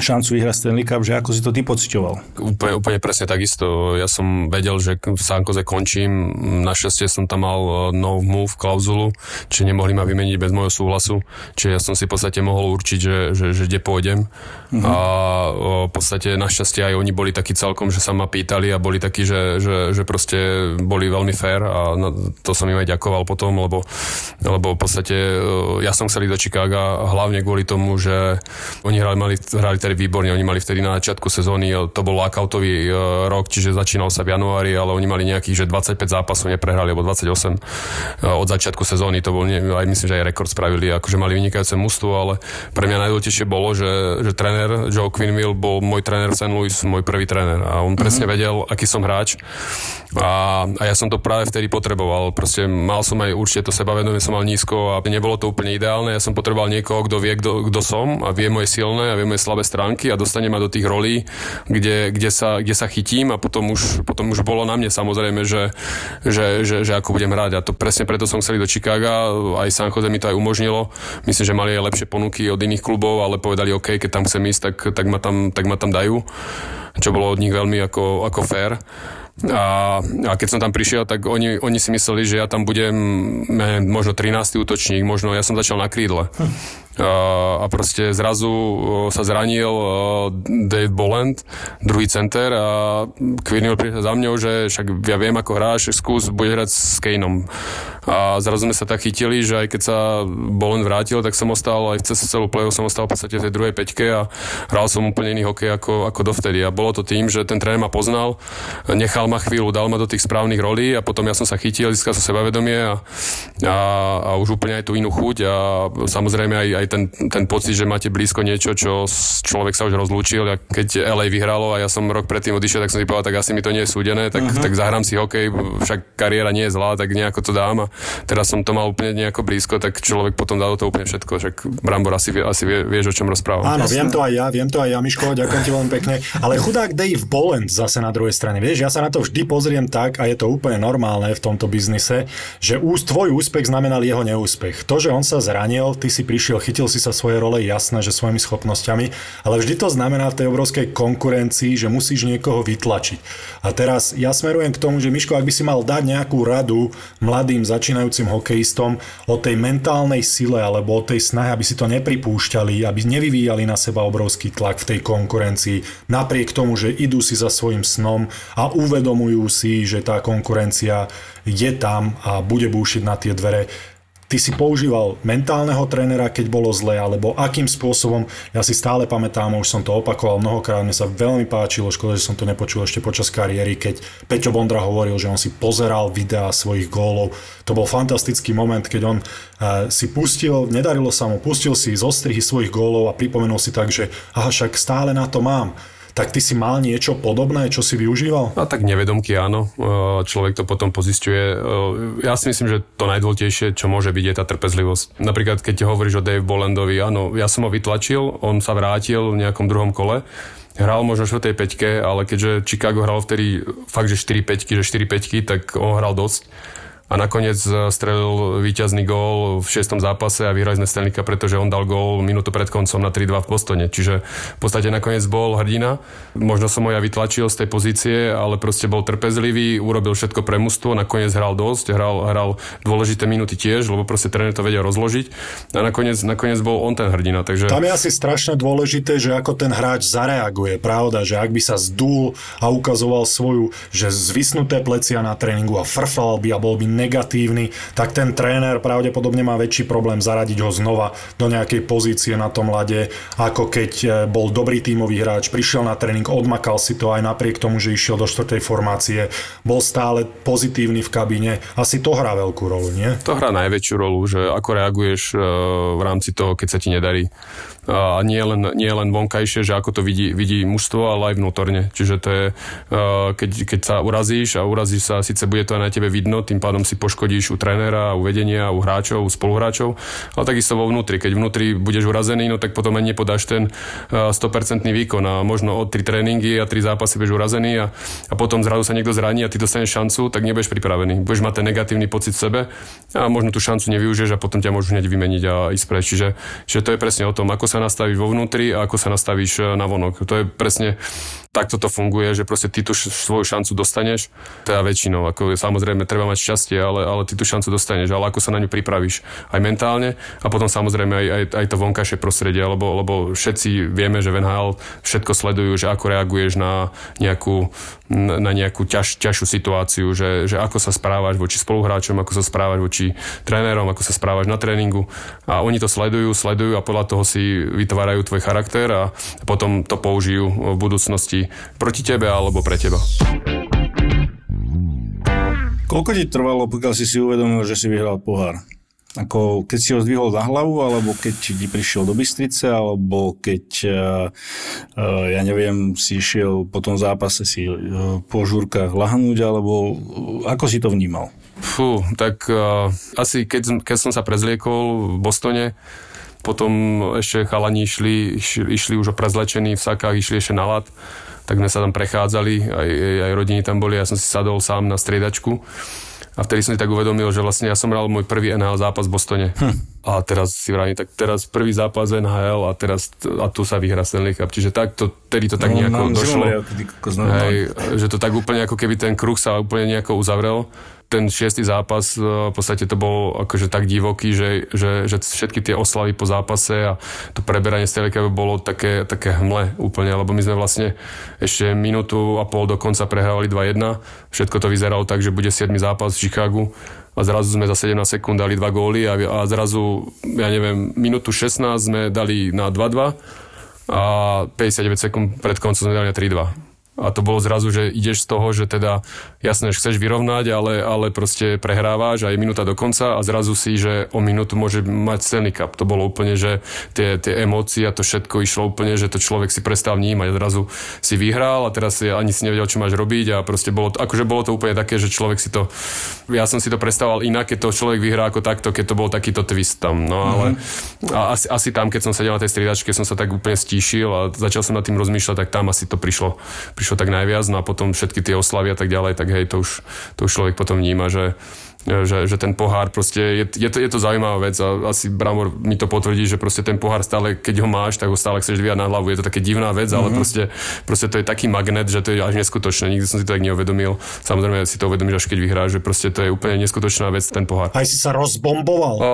šancu vyhrať Stanley Cup, že ako si to ty pocitoval? Úplne, úplne presne takisto. Ja som vedel, že v Sankoze končím. Našťastie som tam mal no move klauzulu, čiže nemohli ma vymeniť bez môjho súhlasu. Čiže ja som si v podstate mohol určiť, že, že, že kde pôjdem. Uh-huh. A o, v podstate našťastie aj oni boli takí celkom, že sa ma pýtali a boli takí, že, že, že proste boli veľmi fair a na, to som im aj ďakoval potom, lebo, lebo v podstate ja som chcel ísť do Chicaga hlavne kvôli tomu, že oni hrali, mali, hrali tedy výborne, oni mali vtedy na začiatku sezóny, to bol lockoutový rok, čiže začínal sa v januári, ale oni mali nejakých, že 25 zápasov neprehrali, alebo 28 od začiatku sezóny, to bol, aj myslím, že aj rekord spravili, akože mali vynikajúce mužstvo, ale pre mňa najdôležitejšie bolo, že, že tréner Joe Quinville bol môj tréner v St. Louis, môj prvý tréner a on presne mm-hmm. vedel, aký som hráč a, a ja som to práve vtedy potreboval. Proste mal som aj určite to sebavedomie, som mal nízko a nebolo to úplne ideálne. Ja som potreboval niekoho, kto vie, kto, kto som a vie moje silné a vie moje slabé stránky a dostane ma do tých rolí, kde, kde, sa, kde sa chytím a potom už, potom už bolo na mne samozrejme, že, že, že, že ako budem hrať. A to presne preto som chcel do Chicaga, aj San Jose mi to aj umožnilo. Myslím, že mali aj lepšie ponuky od iných klubov, ale povedali OK, keď tam chcem ísť, tak, tak, ma, tam, tak ma tam dajú. Čo bolo od nich veľmi ako, ako fair. A, a keď som tam prišiel, tak oni, oni si mysleli, že ja tam budem ne, možno 13. útočník, možno ja som začal na krídle. Hm a proste zrazu sa zranil Dave Boland, druhý center a Quirnell prišiel za mňou, že však ja viem ako hráš, skús, bude hrať s Kaneom. A zrazu sme sa tak chytili, že aj keď sa Boland vrátil, tak som ostal aj cez celú play som ostal v podstate tej druhej peťke a hral som úplne iný hokej ako, ako dovtedy. A bolo to tým, že ten tréner ma poznal, nechal ma chvíľu, dal ma do tých správnych rolí a potom ja som sa chytil, získal som sebavedomie a, a, a už úplne aj tú inú chuť a samozrejme aj, aj aj ten, ten pocit, že máte blízko niečo, čo človek sa už rozlúčil. A keď LA vyhralo a ja som rok predtým odišiel, tak som si povedal, tak asi mi to nie je súdené, tak, uh-huh. tak zahrám si hokej, však kariéra nie je zlá, tak nejako to dám. A teraz som to mal úplne nejako blízko, tak človek potom dal to úplne všetko. Však Brambor asi, vie, asi vie, vieš, o čom rozprávam. Áno, viem to aj ja, viem to aj ja, Miško, ďakujem ti veľmi pekne. Ale chudák Dave Boland zase na druhej strane, vieš, ja sa na to vždy pozriem tak, a je to úplne normálne v tomto biznise, že ús, tvoj úspech znamenal jeho neúspech. To, že on sa zranil, ty si prišiel, chytil si sa svoje role, jasné, že svojimi schopnosťami, ale vždy to znamená v tej obrovskej konkurencii, že musíš niekoho vytlačiť. A teraz ja smerujem k tomu, že Miško, ak by si mal dať nejakú radu mladým začínajúcim hokejistom o tej mentálnej sile alebo o tej snahe, aby si to nepripúšťali, aby nevyvíjali na seba obrovský tlak v tej konkurencii, napriek tomu, že idú si za svojim snom a uvedomujú si, že tá konkurencia je tam a bude búšiť na tie dvere ty si používal mentálneho trénera, keď bolo zle, alebo akým spôsobom, ja si stále pamätám, už som to opakoval mnohokrát, mne sa veľmi páčilo, škoda, že som to nepočul ešte počas kariéry, keď Peťo Bondra hovoril, že on si pozeral videá svojich gólov. To bol fantastický moment, keď on uh, si pustil, nedarilo sa mu, pustil si zo strihy svojich gólov a pripomenul si tak, že aha, však stále na to mám tak ty si mal niečo podobné, čo si využíval? A tak nevedomky áno, e, človek to potom pozistuje. E, ja si myslím, že to najdôležitejšie, čo môže byť, je tá trpezlivosť. Napríklad, keď hovoríš o Dave Bolandovi, áno, ja som ho vytlačil, on sa vrátil v nejakom druhom kole, hral možno v tej peťke, ale keďže Chicago hral vtedy fakt, že 4 peťky, že 4 peťky, tak on hral dosť a nakoniec e, strelil víťazný gól v šiestom zápase a vyhrali sme Stanley pretože on dal gól minútu pred koncom na 3-2 v Bostone. Čiže v podstate nakoniec bol hrdina. Možno som ho ja vytlačil z tej pozície, ale proste bol trpezlivý, urobil všetko pre mužstvo, nakoniec hral dosť, hral, hral dôležité minúty tiež, lebo proste tréner to vedel rozložiť. A nakoniec, nakoniec bol on ten hrdina. Takže... Tam je asi strašne dôležité, že ako ten hráč zareaguje. Pravda, že ak by sa zdul a ukazoval svoju, že zvisnuté plecia na tréningu a frfal by a bol by negatívny, tak ten tréner pravdepodobne má väčší problém zaradiť ho znova do nejakej pozície na tom lade, ako keď e, bol dobrý tímový hráč, prišiel na tréning, odmakal si to aj napriek tomu, že išiel do štvrtej formácie, bol stále pozitívny v kabíne. Asi to hrá veľkú rolu, nie? To hrá najväčšiu rolu, že ako reaguješ e, v rámci toho, keď sa ti nedarí a nie len, nie len vonkajšie, že ako to vidí, vidí mužstvo, ale aj vnútorne. Čiže to je, keď, keď sa urazíš a urazíš sa, síce bude to aj na tebe vidno, tým pádom si poškodíš u trénera, u vedenia, u hráčov, u spoluhráčov, ale takisto vo vnútri. Keď vnútri budeš urazený, no tak potom aj nepodáš ten 100% výkon a možno od 3 tréningy a 3 zápasy budeš urazený a, a potom zrazu sa niekto zraní a ty dostaneš šancu, tak nebudeš pripravený. Budeš mať ten negatívny pocit v sebe a možno tú šancu nevyužiješ a potom ťa môžu hneď vymeniť a ísť preč. Čiže, čiže to je presne o tom, ako sa sa nastavíš vo vnútri a ako sa nastavíš e, na vonok. To je presne takto to funguje, že proste ty tú svoju šancu dostaneš, teda väčšinou, ako samozrejme treba mať šťastie, ale, ale ty tú šancu dostaneš, ale ako sa na ňu pripravíš? Aj mentálne a potom samozrejme aj, aj, aj to vonkajšie prostredie, lebo, lebo všetci vieme, že v NHL všetko sledujú, že ako reaguješ na nejakú, na nejakú ťaž, ťažšiu situáciu, že, že ako sa správaš voči spoluhráčom, ako sa správaš voči trénerom, ako sa správaš na tréningu. A oni to sledujú, sledujú a podľa toho si vytvárajú tvoj charakter a potom to použijú v budúcnosti proti tebe alebo pre teba. Koľko ti trvalo, pokiaľ si si uvedomil, že si vyhral pohár? Ako keď si ho zdvihol na hlavu, alebo keď ti prišiel do Bystrice, alebo keď, uh, uh, ja neviem, si išiel po tom zápase si uh, po žúrkach lahnúť, alebo ako si to vnímal? Fú, tak uh, asi keď, keď som sa prezliekol v Bostone, potom ešte chalani išli, išli už prezlečení v sakách, išli ešte na lat, tak sme sa tam prechádzali, aj, aj rodiny tam boli, ja som si sadol sám na striedačku a vtedy som si tak uvedomil, že vlastne ja som hral môj prvý NHL zápas v Bostone. Hm. A teraz si vravím, tak teraz prvý zápas NHL a teraz a tu sa vyhrá Stanley Cup. Čiže tak to, tedy to tak no, nejako došlo. Hej, že to tak úplne ako keby ten kruh sa úplne nejako uzavrel ten šiestý zápas e, v podstate to bol akože tak divoký, že, že, že všetky tie oslavy po zápase a to preberanie Stanley bolo také, také hmle úplne, lebo my sme vlastne ešte minútu a pol do konca prehrávali 2-1. Všetko to vyzeralo tak, že bude 7. zápas v Chicagu a zrazu sme za 17 sekúnd dali dva góly a, a zrazu, ja neviem, minútu 16 sme dali na 2-2 a 59 sekúnd pred koncom sme dali na 3-2 a to bolo zrazu, že ideš z toho, že teda jasné, že chceš vyrovnať, ale, ale proste prehrávaš aj minúta do konca a zrazu si, že o minútu môže mať Stanley Cup. To bolo úplne, že tie, tie emócie a to všetko išlo úplne, že to človek si prestal vnímať. Zrazu si vyhral a teraz si ani si nevedel, čo máš robiť a proste bolo to, akože bolo to úplne také, že človek si to, ja som si to predstavoval inak, keď to človek vyhrá ako takto, keď to bol takýto twist tam. No ale mm-hmm. a asi, asi tam, keď som sedel na tej striedačke, som sa tak úplne stíšil a začal som nad tým rozmýšľať, tak tam asi to prišlo, prišlo prišlo tak najviac, no a potom všetky tie oslavy a tak ďalej, tak hej, to už, to už človek potom vníma, že, že, že ten pohár proste, je, je, to, je to zaujímavá vec a asi Bramor mi to potvrdí, že proste ten pohár stále, keď ho máš, tak ho stále chceš dvíjať na hlavu. Je to také divná vec, mm-hmm. ale mhm. proste, proste to je taký magnet, že to je až neskutočné. Nikdy som si to tak neuvedomil. Samozrejme si to uvedomíš, až keď vyhráš, že proste to je úplne neskutočná vec, ten pohár. Aj si sa rozbomboval? O,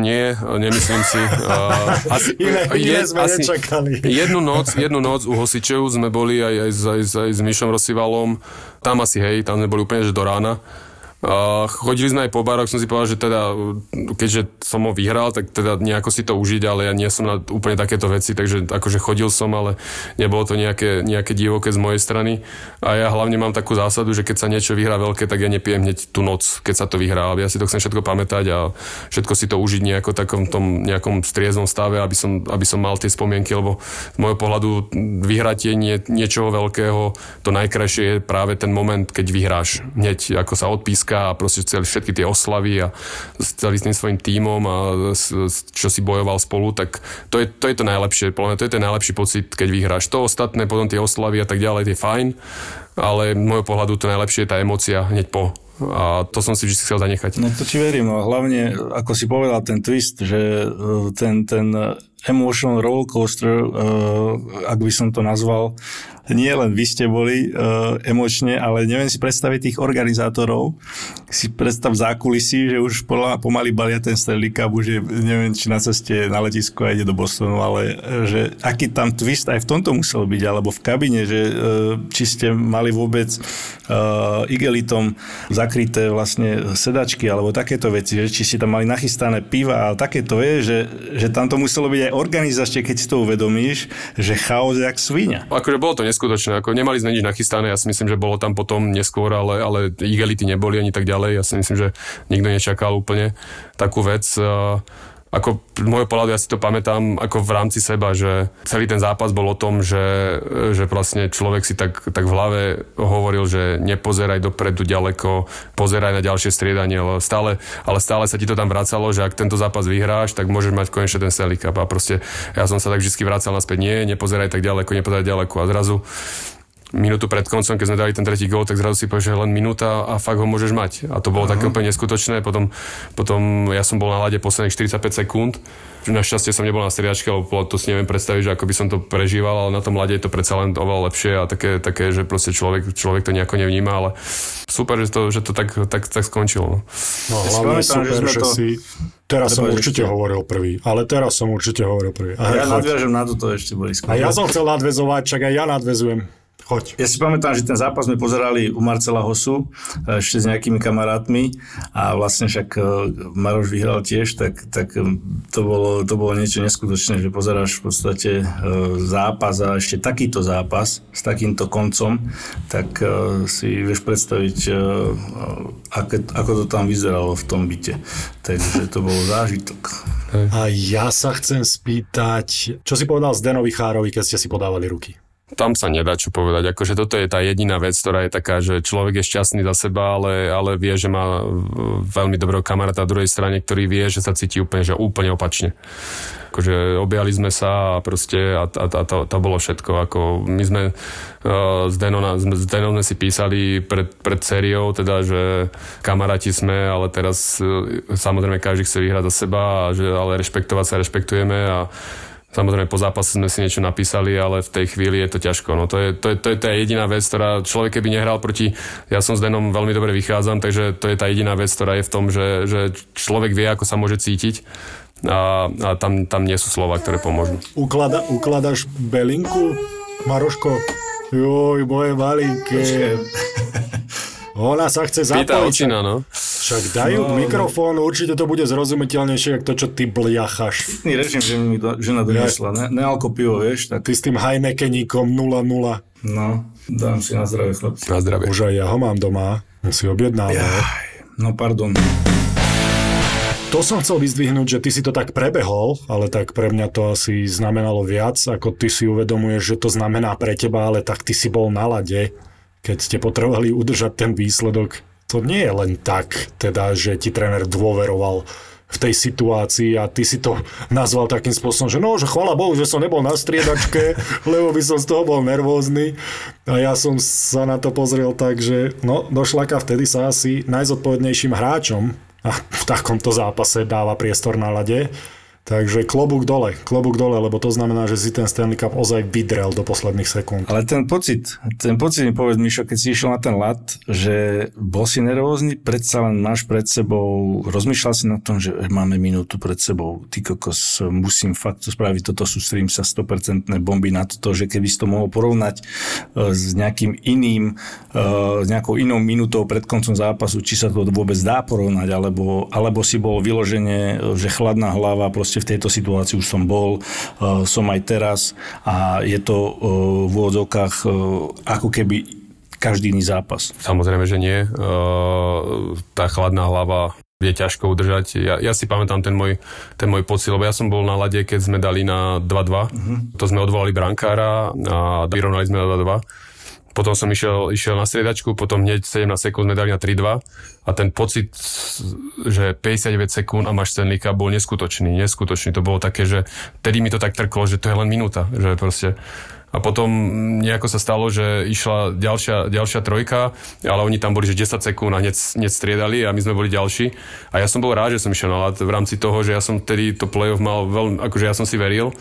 nie, nemyslím si. Uh, asi, iné, iné sme asi nečakali. Jednu noc, jednu noc u Hosičov sme boli aj, aj, aj, aj, aj s Mišom Rosivalom. Tam asi, hej, tam sme boli úplne že do rána. Uh, chodili sme aj po baroch, som si povedal, že teda, keďže som ho vyhral, tak teda nejako si to užiť, ale ja nie som na úplne takéto veci, takže akože chodil som, ale nebolo to nejaké, nejaké divoké z mojej strany. A ja hlavne mám takú zásadu, že keď sa niečo vyhrá veľké, tak ja nepijem hneď tú noc, keď sa to vyhrá. Ja si to chcem všetko pamätať a všetko si to užiť nejako takom tom nejakom strieznom stave, aby som, aby som mal tie spomienky, lebo z môjho pohľadu vyhratie nie, niečoho veľkého, to najkrajšie je práve ten moment, keď vyhráš. Hneď ako sa odpíska Slovenska a proste celé, všetky tie oslavy a s tým svojim tímom a čo si bojoval spolu, tak to je to, je to najlepšie. Podľa mňa to je ten najlepší pocit, keď vyhráš. To ostatné, potom tie oslavy a tak ďalej, je fajn, ale môjho pohľadu to najlepšie je tá emocia hneď po a to som si vždy chcel zanechať. No to ti verím, no hlavne, ako si povedal, ten twist, že e, ten, ten emotional rollercoaster, uh, ak by som to nazval, nie len vy ste boli uh, emočne, ale neviem si predstaviť tých organizátorov. Si predstav zákulisí, že už pomaly balia ten Stanley Cup, už je, neviem, či na ceste na letisko a ide do Bostonu, ale uh, že aký tam twist aj v tomto musel byť, alebo v kabine, že uh, či ste mali vôbec uh, igelitom zakryté vlastne sedačky, alebo takéto veci, že či si tam mali nachystané piva a takéto je, že, že tam to muselo byť aj organizačne, keď si to uvedomíš, že chaos je jak svinia. Akože bolo to neskutočné. Ako nemali sme nič nachystané, ja si myslím, že bolo tam potom neskôr, ale, ale igelity neboli ani tak ďalej. Ja si myslím, že nikto nečakal úplne takú vec ako môjho pohľadu ja si to pamätám ako v rámci seba, že celý ten zápas bol o tom, že, že vlastne človek si tak, tak v hlave hovoril, že nepozeraj dopredu ďaleko, pozeraj na ďalšie striedanie, ale stále, ale stále sa ti to tam vracalo, že ak tento zápas vyhráš, tak môžeš mať konečne ten Stanley Cup. A proste ja som sa tak vždy vracal naspäť, nie, nepozeraj tak ďaleko, nepozeraj ďaleko. A zrazu minútu pred koncom, keď sme dali ten tretí gól, tak zrazu si povieš, že len minúta a fakt ho môžeš mať. A to bolo uh-huh. také úplne neskutočné. Potom, potom ja som bol na lade posledných 45 sekúnd. Našťastie som nebol na striačke, lebo to si neviem predstaviť, že ako by som to prežíval, ale na tom lade je to predsa len oveľa lepšie a také, také že proste človek, človek to nejako nevníma, ale super, že to, že to tak, tak, tak skončilo. No, no hlavne super, že, že to... si Teraz som určite ešte. hovoril prvý, ale teraz som určite hovoril prvý. A ja nadviažem na toto ešte, Boris. A ja som chcel nadvezovať, čak aj ja nadvezujem. Choď. Ja si pamätám, že ten zápas sme pozerali u Marcela Hosu e, ešte s nejakými kamarátmi a vlastne však e, Maroš vyhral tiež, tak, tak e, to, bolo, to bolo niečo neskutočné, že pozeráš v podstate zápas a ešte takýto zápas s takýmto koncom, tak si vieš predstaviť, ako, ako to tam vyzeralo v tom byte. Takže to bol zážitok. A ja sa chcem spýtať, čo si povedal z Denovi Chárovi, keď ste si podávali ruky? Tam sa nedá čo povedať. Akože toto je tá jediná vec, ktorá je taká, že človek je šťastný za seba, ale, ale vie, že má veľmi dobrého kamaráta na druhej strane, ktorý vie, že sa cíti úplne, že úplne opačne. Akože objali sme sa a proste a, a, a to, to bolo všetko. Ako my sme uh, s, Denom, s Denom sme si písali pred, pred sériou, teda, že kamaráti sme, ale teraz uh, samozrejme každý chce vyhrať za seba, a že, ale rešpektovať sa rešpektujeme a Samozrejme, po zápase sme si niečo napísali, ale v tej chvíli je to ťažko. No to je, to je, to je tá jediná vec, ktorá človek keby nehral proti... Ja som s Denom veľmi dobre vychádzam, takže to je tá jediná vec, ktorá je v tom, že, že človek vie, ako sa môže cítiť a, a tam, tam nie sú slova, ktoré pomôžu. Uklada, ukladaš belinku, Maroško? Joj, moje malinké. Ona sa chce zapojiť. Pýta očina, no. Však dajú no, mikrofón, určite to bude zrozumiteľnejšie, ako to, čo ty bliachaš. Pitný režim, že mi to, žena doniesla. Ne, nealko pivo, vieš. Tak... Ty s tým Heinekeníkom 0-0. No, dám si na zdravie, chlapci. Na zdravie. Už aj ja ho mám doma. Si objednám. No, pardon. To som chcel vyzdvihnúť, že ty si to tak prebehol, ale tak pre mňa to asi znamenalo viac, ako ty si uvedomuješ, že to znamená pre teba, ale tak ty si bol na lade keď ste potrebovali udržať ten výsledok, to nie je len tak, teda, že ti tréner dôveroval, v tej situácii a ty si to nazval takým spôsobom, že no, že chvala Bohu, že som nebol na striedačke, lebo by som z toho bol nervózny. A ja som sa na to pozrel tak, že no, do šlaka vtedy sa asi najzodpovednejším hráčom a v takomto zápase dáva priestor na lade. Takže klobúk dole, klobúk dole, lebo to znamená, že si ten Stanley Cup ozaj vydrel do posledných sekúnd. Ale ten pocit, ten pocit mi povedz, Mišo, keď si išiel na ten lat, že bol si nervózny, predsa len máš pred sebou, rozmýšľal si na tom, že máme minútu pred sebou, ty kokos, musím fakt to spraviť, toto sústredím sa 100% bomby na toto, že keby si to mohol porovnať e, s nejakým iným, e, s nejakou inou minútou pred koncom zápasu, či sa to vôbec dá porovnať, alebo, alebo si bol vyloženie, že chladná hlava, proste proste v tejto situácii už som bol, uh, som aj teraz a je to uh, v úvodzovkách uh, ako keby každý iný zápas. Samozrejme, že nie. Tá chladná hlava je ťažko udržať. Ja, ja si pamätám ten môj, ten môj pocit, lebo ja som bol na lade, keď sme dali na 2-2. Uh-huh. To sme odvolali brankára a vyrovnali sme na 2-2 potom som išiel, išiel na striedačku, potom hneď 17 sekúnd sme dali na 3-2 a ten pocit, že 59 sekúnd a máš Stanley Cup bol neskutočný, neskutočný. To bolo také, že tedy mi to tak trklo, že to je len minúta, že proste a potom nejako sa stalo, že išla ďalšia, ďalšia trojka, ale oni tam boli, že 10 sekúnd a hneď, hneď striedali a my sme boli ďalší. A ja som bol rád, že som išiel na lat v rámci toho, že ja som tedy to playoff mal veľmi, akože ja som si veril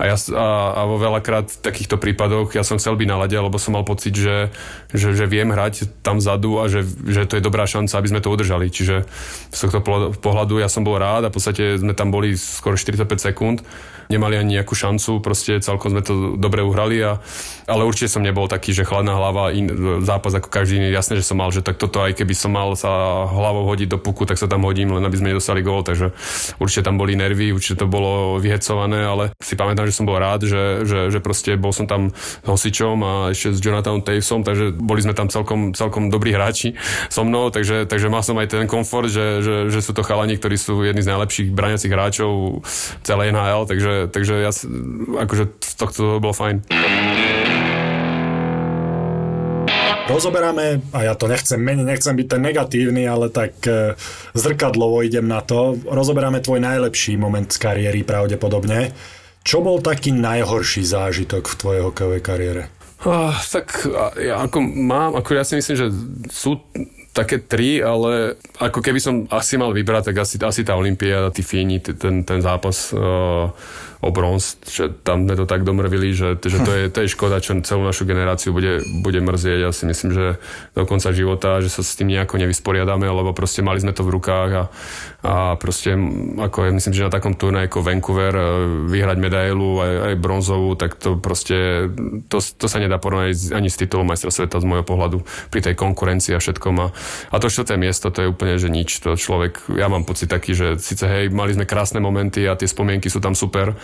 a, ja, a, a vo veľakrát v takýchto prípadoch ja som chcel byť na lade, lebo som mal pocit, že, že, že viem hrať tam vzadu a že, že to je dobrá šanca, aby sme to udržali. Čiže z tohto pohľadu ja som bol rád a v podstate sme tam boli skoro 45 sekúnd nemali ani nejakú šancu, proste celkom sme to dobre uhrali, a, ale určite som nebol taký, že chladná hlava, in, zápas ako každý iný, jasné, že som mal, že tak toto aj keby som mal sa hlavou hodiť do puku, tak sa tam hodím, len aby sme nedostali gól, takže určite tam boli nervy, určite to bolo vyhecované, ale si pamätám, že som bol rád, že, že, že proste bol som tam s Hosičom a ešte s Jonathan Tavesom, takže boli sme tam celkom, celkom dobrí hráči so mnou, takže, takže mal som aj ten komfort, že, že, že sú to chalani, ktorí sú jedni z najlepších braniacich hráčov celej NHL, takže takže ja, akože z tohto bolo fajn. Rozoberáme, a ja to nechcem meniť, nechcem byť ten negatívny, ale tak e, zrkadlovo idem na to. Rozoberáme tvoj najlepší moment z kariéry pravdepodobne. Čo bol taký najhorší zážitok v tvojej hokejovej kariére? Uh, tak ja ako mám, ako ja si myslím, že sú také tri, ale ako keby som asi mal vybrať, tak asi, asi tá Olympia, tí Fíni, ten, ten zápas uh, o bronz, že tam sme to tak domrvili, že, že to, je, to je škoda, čo celú našu generáciu bude, bude mrzieť. Ja si myslím, že do konca života, že sa s tým nejako nevysporiadame, lebo proste mali sme to v rukách a, a proste, ako ja myslím, že na takom turnaji ako Vancouver e, vyhrať medailu aj, aj bronzovú, tak to proste, to, to sa nedá porovnať ani s titulom majstra sveta z môjho pohľadu pri tej konkurencii a všetkom. A, a to štvrté miesto, to je úplne, že nič. To človek, ja mám pocit taký, že síce hej, mali sme krásne momenty a tie spomienky sú tam super,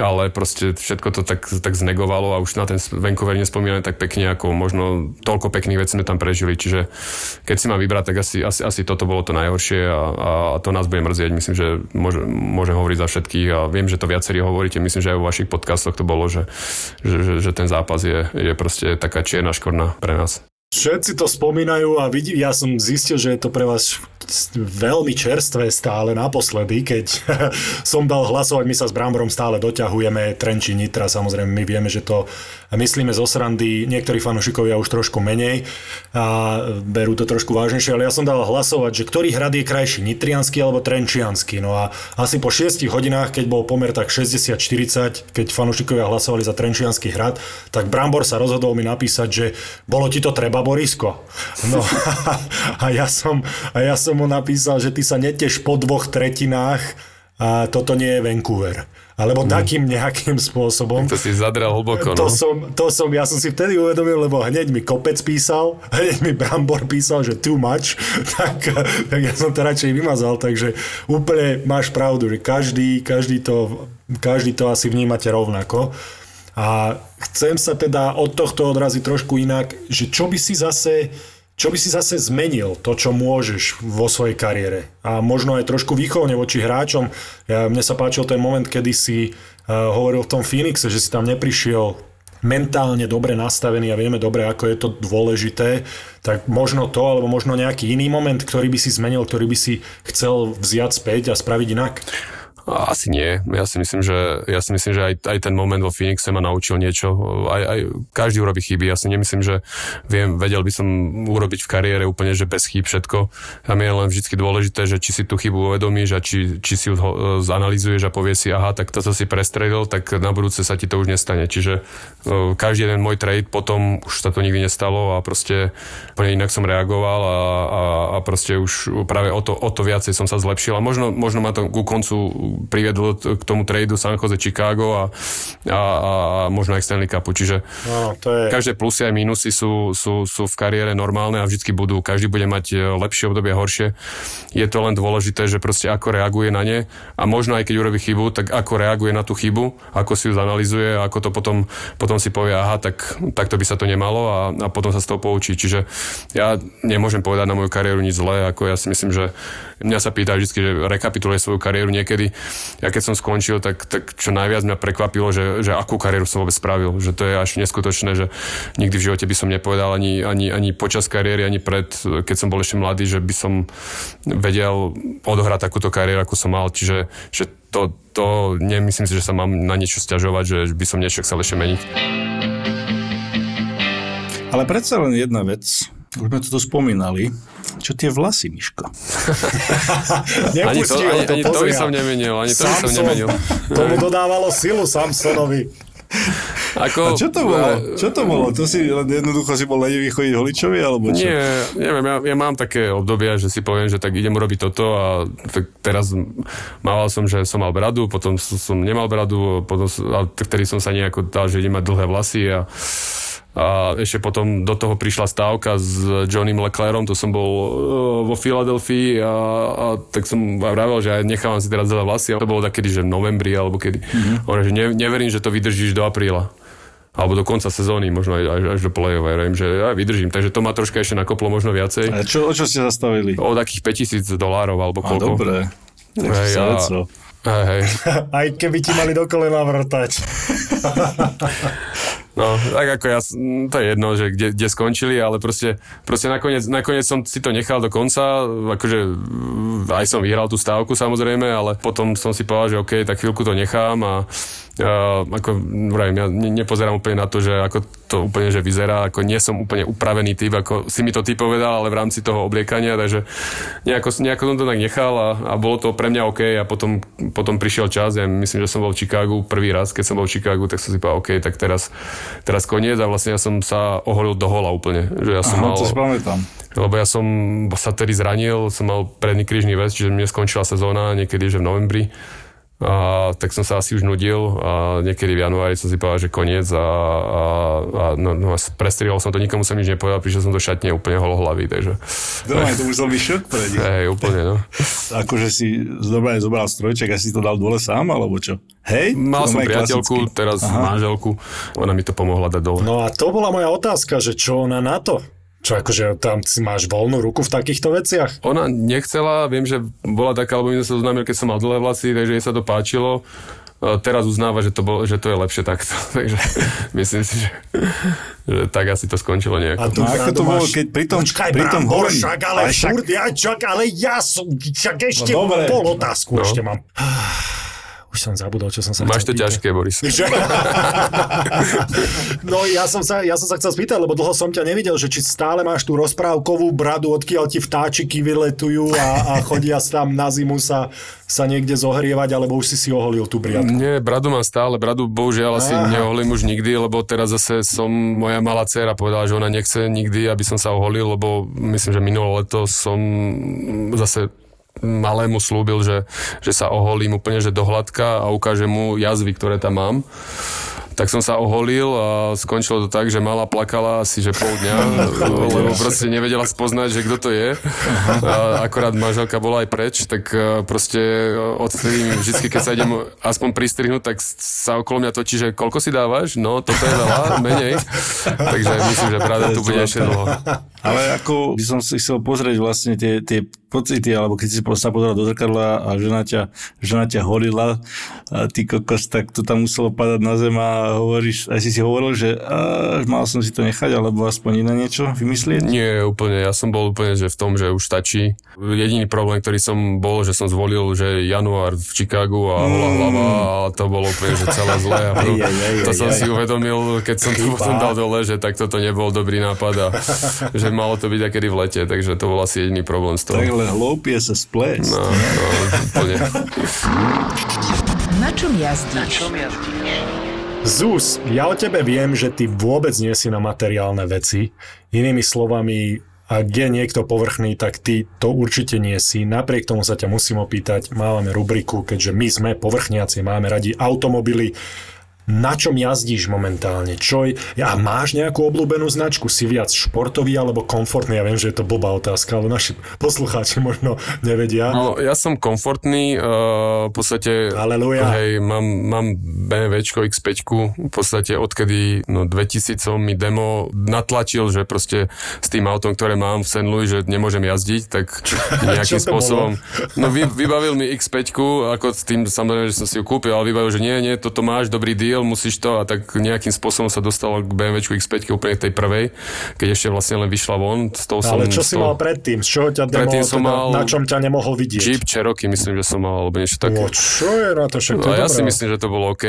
ale proste všetko to tak, tak znegovalo a už na ten Vancouver nespomíname tak pekne, ako možno toľko pekných vecí sme tam prežili, čiže keď si mám vybrať, tak asi, asi, asi toto bolo to najhoršie a, a to nás bude mrzieť. Myslím, že môže, môžem hovoriť za všetkých a viem, že to viacerí hovoríte, myslím, že aj vo vašich podcastoch to bolo, že, že, že, že ten zápas je, je proste taká čierna škorna pre nás. Všetci to spomínajú a vidí, ja som zistil, že je to pre vás veľmi čerstvé stále naposledy, keď som dal hlasovať, my sa s Bramborom stále doťahujeme, Trenči Nitra, samozrejme my vieme, že to myslíme zo srandy, niektorí fanúšikovia už trošku menej a berú to trošku vážnejšie, ale ja som dal hlasovať, že ktorý hrad je krajší, Nitriansky alebo Trenčiansky. No a asi po 6 hodinách, keď bol pomer tak 60-40, keď fanúšikovia hlasovali za Trenčiansky hrad, tak Brambor sa rozhodol mi napísať, že bolo ti to treba, Borisko. No a ja som, a ja som mu napísal, že ty sa neteš po dvoch tretinách a toto nie je Vancouver. Alebo mm. takým nejakým spôsobom. To si zadral hlboko, no. To som, to som, ja som si vtedy uvedomil, lebo hneď mi Kopec písal, hneď mi Brambor písal, že too much, tak, tak ja som to radšej vymazal, takže úplne máš pravdu, že každý, každý, to, každý to asi vnímate rovnako. A chcem sa teda od tohto odraziť trošku inak, že čo by si zase čo by si zase zmenil to, čo môžeš vo svojej kariére? A možno aj trošku výchovne voči hráčom. Ja, mne sa páčil ten moment, kedy si uh, hovoril v tom Phoenixe, že si tam neprišiel mentálne dobre nastavení a vieme dobre, ako je to dôležité, tak možno to, alebo možno nejaký iný moment, ktorý by si zmenil, ktorý by si chcel vziať späť a spraviť inak? Asi nie. Ja si myslím, že, ja si myslím, že aj, aj ten moment vo Phoenixe ma naučil niečo. Aj, aj každý urobí chyby. Ja si nemyslím, že viem, vedel by som urobiť v kariére úplne, že bez chýb všetko. Tam je len vždy dôležité, že či si tú chybu uvedomíš a či, či si ju zanalizuješ a povie si, aha, tak toto si prestredil, tak na budúce sa ti to už nestane. Čiže každý jeden môj trade potom už sa to nikdy nestalo a proste úplne inak som reagoval a, a, a proste už práve o to, o to viacej som sa zlepšil. A možno, možno ma to ku koncu priviedlo k tomu tradu San Jose Chicago a, a, a možno aj Stanley Cupu. Čiže no, to je... každé plusy aj minusy sú, sú, sú v kariére normálne a vždycky budú. Každý bude mať e, lepšie obdobie, horšie. Je to len dôležité, že proste ako reaguje na ne a možno aj keď urobí chybu, tak ako reaguje na tú chybu, ako si ju zanalizuje a ako to potom, potom si povie, aha, tak, takto by sa to nemalo a, a potom sa z toho poučí. Čiže ja nemôžem povedať na moju kariéru nič zlé, ako ja si myslím, že mňa sa pýta vždy, že rekapituluje svoju kariéru niekedy ja keď som skončil, tak, tak čo najviac mňa prekvapilo, že, že akú kariéru som vôbec spravil. Že to je až neskutočné, že nikdy v živote by som nepovedal ani, ani, ani počas kariéry, ani pred, keď som bol ešte mladý, že by som vedel odohrať takúto kariéru, ako som mal. Čiže že to, to nemyslím si, že sa mám na niečo stiažovať, že by som niečo chcel ešte meniť. Ale predsa len jedna vec, už sme to tu spomínali, čo tie vlasy, Miško? ani to, ani, to, ani to by som nemenil, ani to by som nemenil. Tomu dodávalo silu Samsonovi. Ako, a čo to bolo? Čo to bolo? To si jednoducho si bol lenivý chodiť holičovi, alebo čo? Nie, neviem, ja, ja mám také obdobia, že si poviem, že tak idem urobiť toto a tak teraz mával som, že som mal bradu, potom som nemal bradu, potom, a vtedy som sa nejako dal, že idem mať dlhé vlasy a a ešte potom do toho prišla stávka s Johnnym Leclerom, to som bol uh, vo Filadelfii a, a tak som vravel, že aj nechávam si teraz dať vlasy. A to bolo takedy, že v novembri alebo kedy. Mm-hmm. On, že ne, neverím, že to vydržíš do apríla alebo do konca sezóny, možno aj, až, až do play-off, ja že ja vydržím. Takže to ma troška ešte nakoplo možno viacej. A čo, o čo ste zastavili? O takých 5000 dolárov alebo koľko. A dobre. Hej, ja, hej, hej. Aj keby ti mali do kolena vrtať. No, tak ako ja, to je jedno, že kde, kde skončili, ale proste, proste nakoniec, nakoniec som si to nechal do konca, akože aj som vyhral tú stávku samozrejme, ale potom som si povedal, že OK, tak chvíľku to nechám a Uh, ako vravím, ja nepozerám úplne na to, že ako to úplne že vyzerá, ako nie som úplne upravený typ, ako si mi to ty povedal, ale v rámci toho obliekania, takže nejako, nejako som to tak nechal a, a bolo to pre mňa OK a potom, potom prišiel čas, ja myslím, že som bol v Chicagu prvý raz, keď som bol v Chicagu, tak som si povedal OK, tak teraz, teraz koniec a vlastne ja som sa oholil do hola úplne. Že ja som Aha, mal, to si pamätám. Lebo ja som sa tedy zranil, som mal predný krížny väz, čiže mne skončila sezóna niekedy, že v novembri a, tak som sa asi už nudil a niekedy v januári som si povedal, že koniec a, a, a no, no, prestrihol som to, nikomu som nič nepovedal, prišiel som do šatne úplne holohlavý, takže... Dobre, to musel byť šok pre nich. Hej, úplne, no. akože si dobre zobral strojček a si to dal dole sám, alebo čo? Hej? Mal som priateľku, klasicky. teraz Aha. manželku, ona mi to pomohla dať dole. No a to bola moja otázka, že čo ona na to? Čo akože tam si máš voľnú ruku v takýchto veciach? Ona nechcela, viem, že bola taká, lebo my sme sa zoznámili, keď som mal dlhé vlasy, takže jej sa to páčilo. Teraz uznáva, že to, bol, že to je lepšie takto. takže myslím si, že, že tak asi to skončilo nejako. A tu, no, ako to bolo, keď pri tom, Počkaj, pri tom Brambor, však, ale, ale však... furt, ja, čak, ale ja som, však ešte no, pol otázku no. ešte mám. Už som zabudol, čo som sa Máš to pýtať. ťažké, Boris. no ja som, sa, ja som sa chcel spýtať, lebo dlho som ťa nevidel, že či stále máš tú rozprávkovú bradu, odkiaľ ti vtáčiky vyletujú a, a chodia tam na zimu sa, sa niekde zohrievať, alebo už si si oholil tú briadku. Nie, bradu mám stále, bradu bohužiaľ asi Aha. neoholím už nikdy, lebo teraz zase som, moja malá dcera povedala, že ona nechce nikdy, aby som sa oholil, lebo myslím, že minulé leto som zase malému slúbil, že, že sa oholím úplne že do hladka a ukážem mu jazvy, ktoré tam mám tak som sa oholil a skončilo to tak, že mala plakala asi že pol dňa, lebo proste nevedela spoznať, že kto to je. A akorát manželka bola aj preč, tak e, proste odtedy vždy, keď sa idem aspoň pristrihnúť, tak sa okolo mňa točí, že koľko si dávaš? No, toto je veľa, menej. Takže myslím, že práve tu bude ešte dlho. Ale ako by som si chcel pozrieť vlastne tie, tie pocity, alebo keď si sa pozeral do zrkadla a žena ťa, žena ťa holila a ty kokos, tak to tam muselo padať na zem a hovoríš, aj si si hovoril, že a, mal som si to nechať, alebo aspoň iné niečo vymyslieť? Nie, úplne, ja som bol úplne že v tom, že už stačí. Jediný problém, ktorý som bol, že som zvolil, že január v Chicagu a holá mm. hlava a to bolo úplne, že celé zlé. A to, aj, aj, aj, to som si uvedomil, keď som to potom dal dole, že tak toto nebol dobrý nápad a že malo to byť akedy v lete, takže to bol asi jediný problém z toho. Takhle hlúpie sa splesť. No, no, úplne. Na čom jazdíš? Na čom jazdíš? Zus, ja o tebe viem, že ty vôbec nie si na materiálne veci. Inými slovami, ak je niekto povrchný, tak ty to určite nie si. Napriek tomu sa ťa musím opýtať, máme rubriku, keďže my sme povrchniaci, máme radi automobily na čom jazdíš momentálne? Čo je, a máš nejakú obľúbenú značku? Si viac športový alebo komfortný? Ja viem, že je to blbá otázka, ale naši poslucháči možno nevedia. No, ja som komfortný, uh, v podstate Aleluja. hej, mám, mám BMW X5, v podstate odkedy no, 2000 som mi demo natlačil, že proste s tým autom, ktoré mám v St. Louis, že nemôžem jazdiť, tak nejakým spôsobom. Bolo? No vy, vybavil mi X5, ako s tým samozrejme, že som si ju kúpil, ale vybavil, že nie, nie, toto máš, dobrý deal, deal, musíš to a tak nejakým spôsobom sa dostalo k BMW X5 úplne tej prvej, keď ešte vlastne len vyšla von. Z toho som, Ale čo si mal predtým? Z čoho ťa predtým som teda, mal na čom ťa nemohol vidieť? Jeep Cherokee, myslím, že som mal, alebo niečo také. O, čo je na to všetko? No, ja si myslím, že to bolo OK.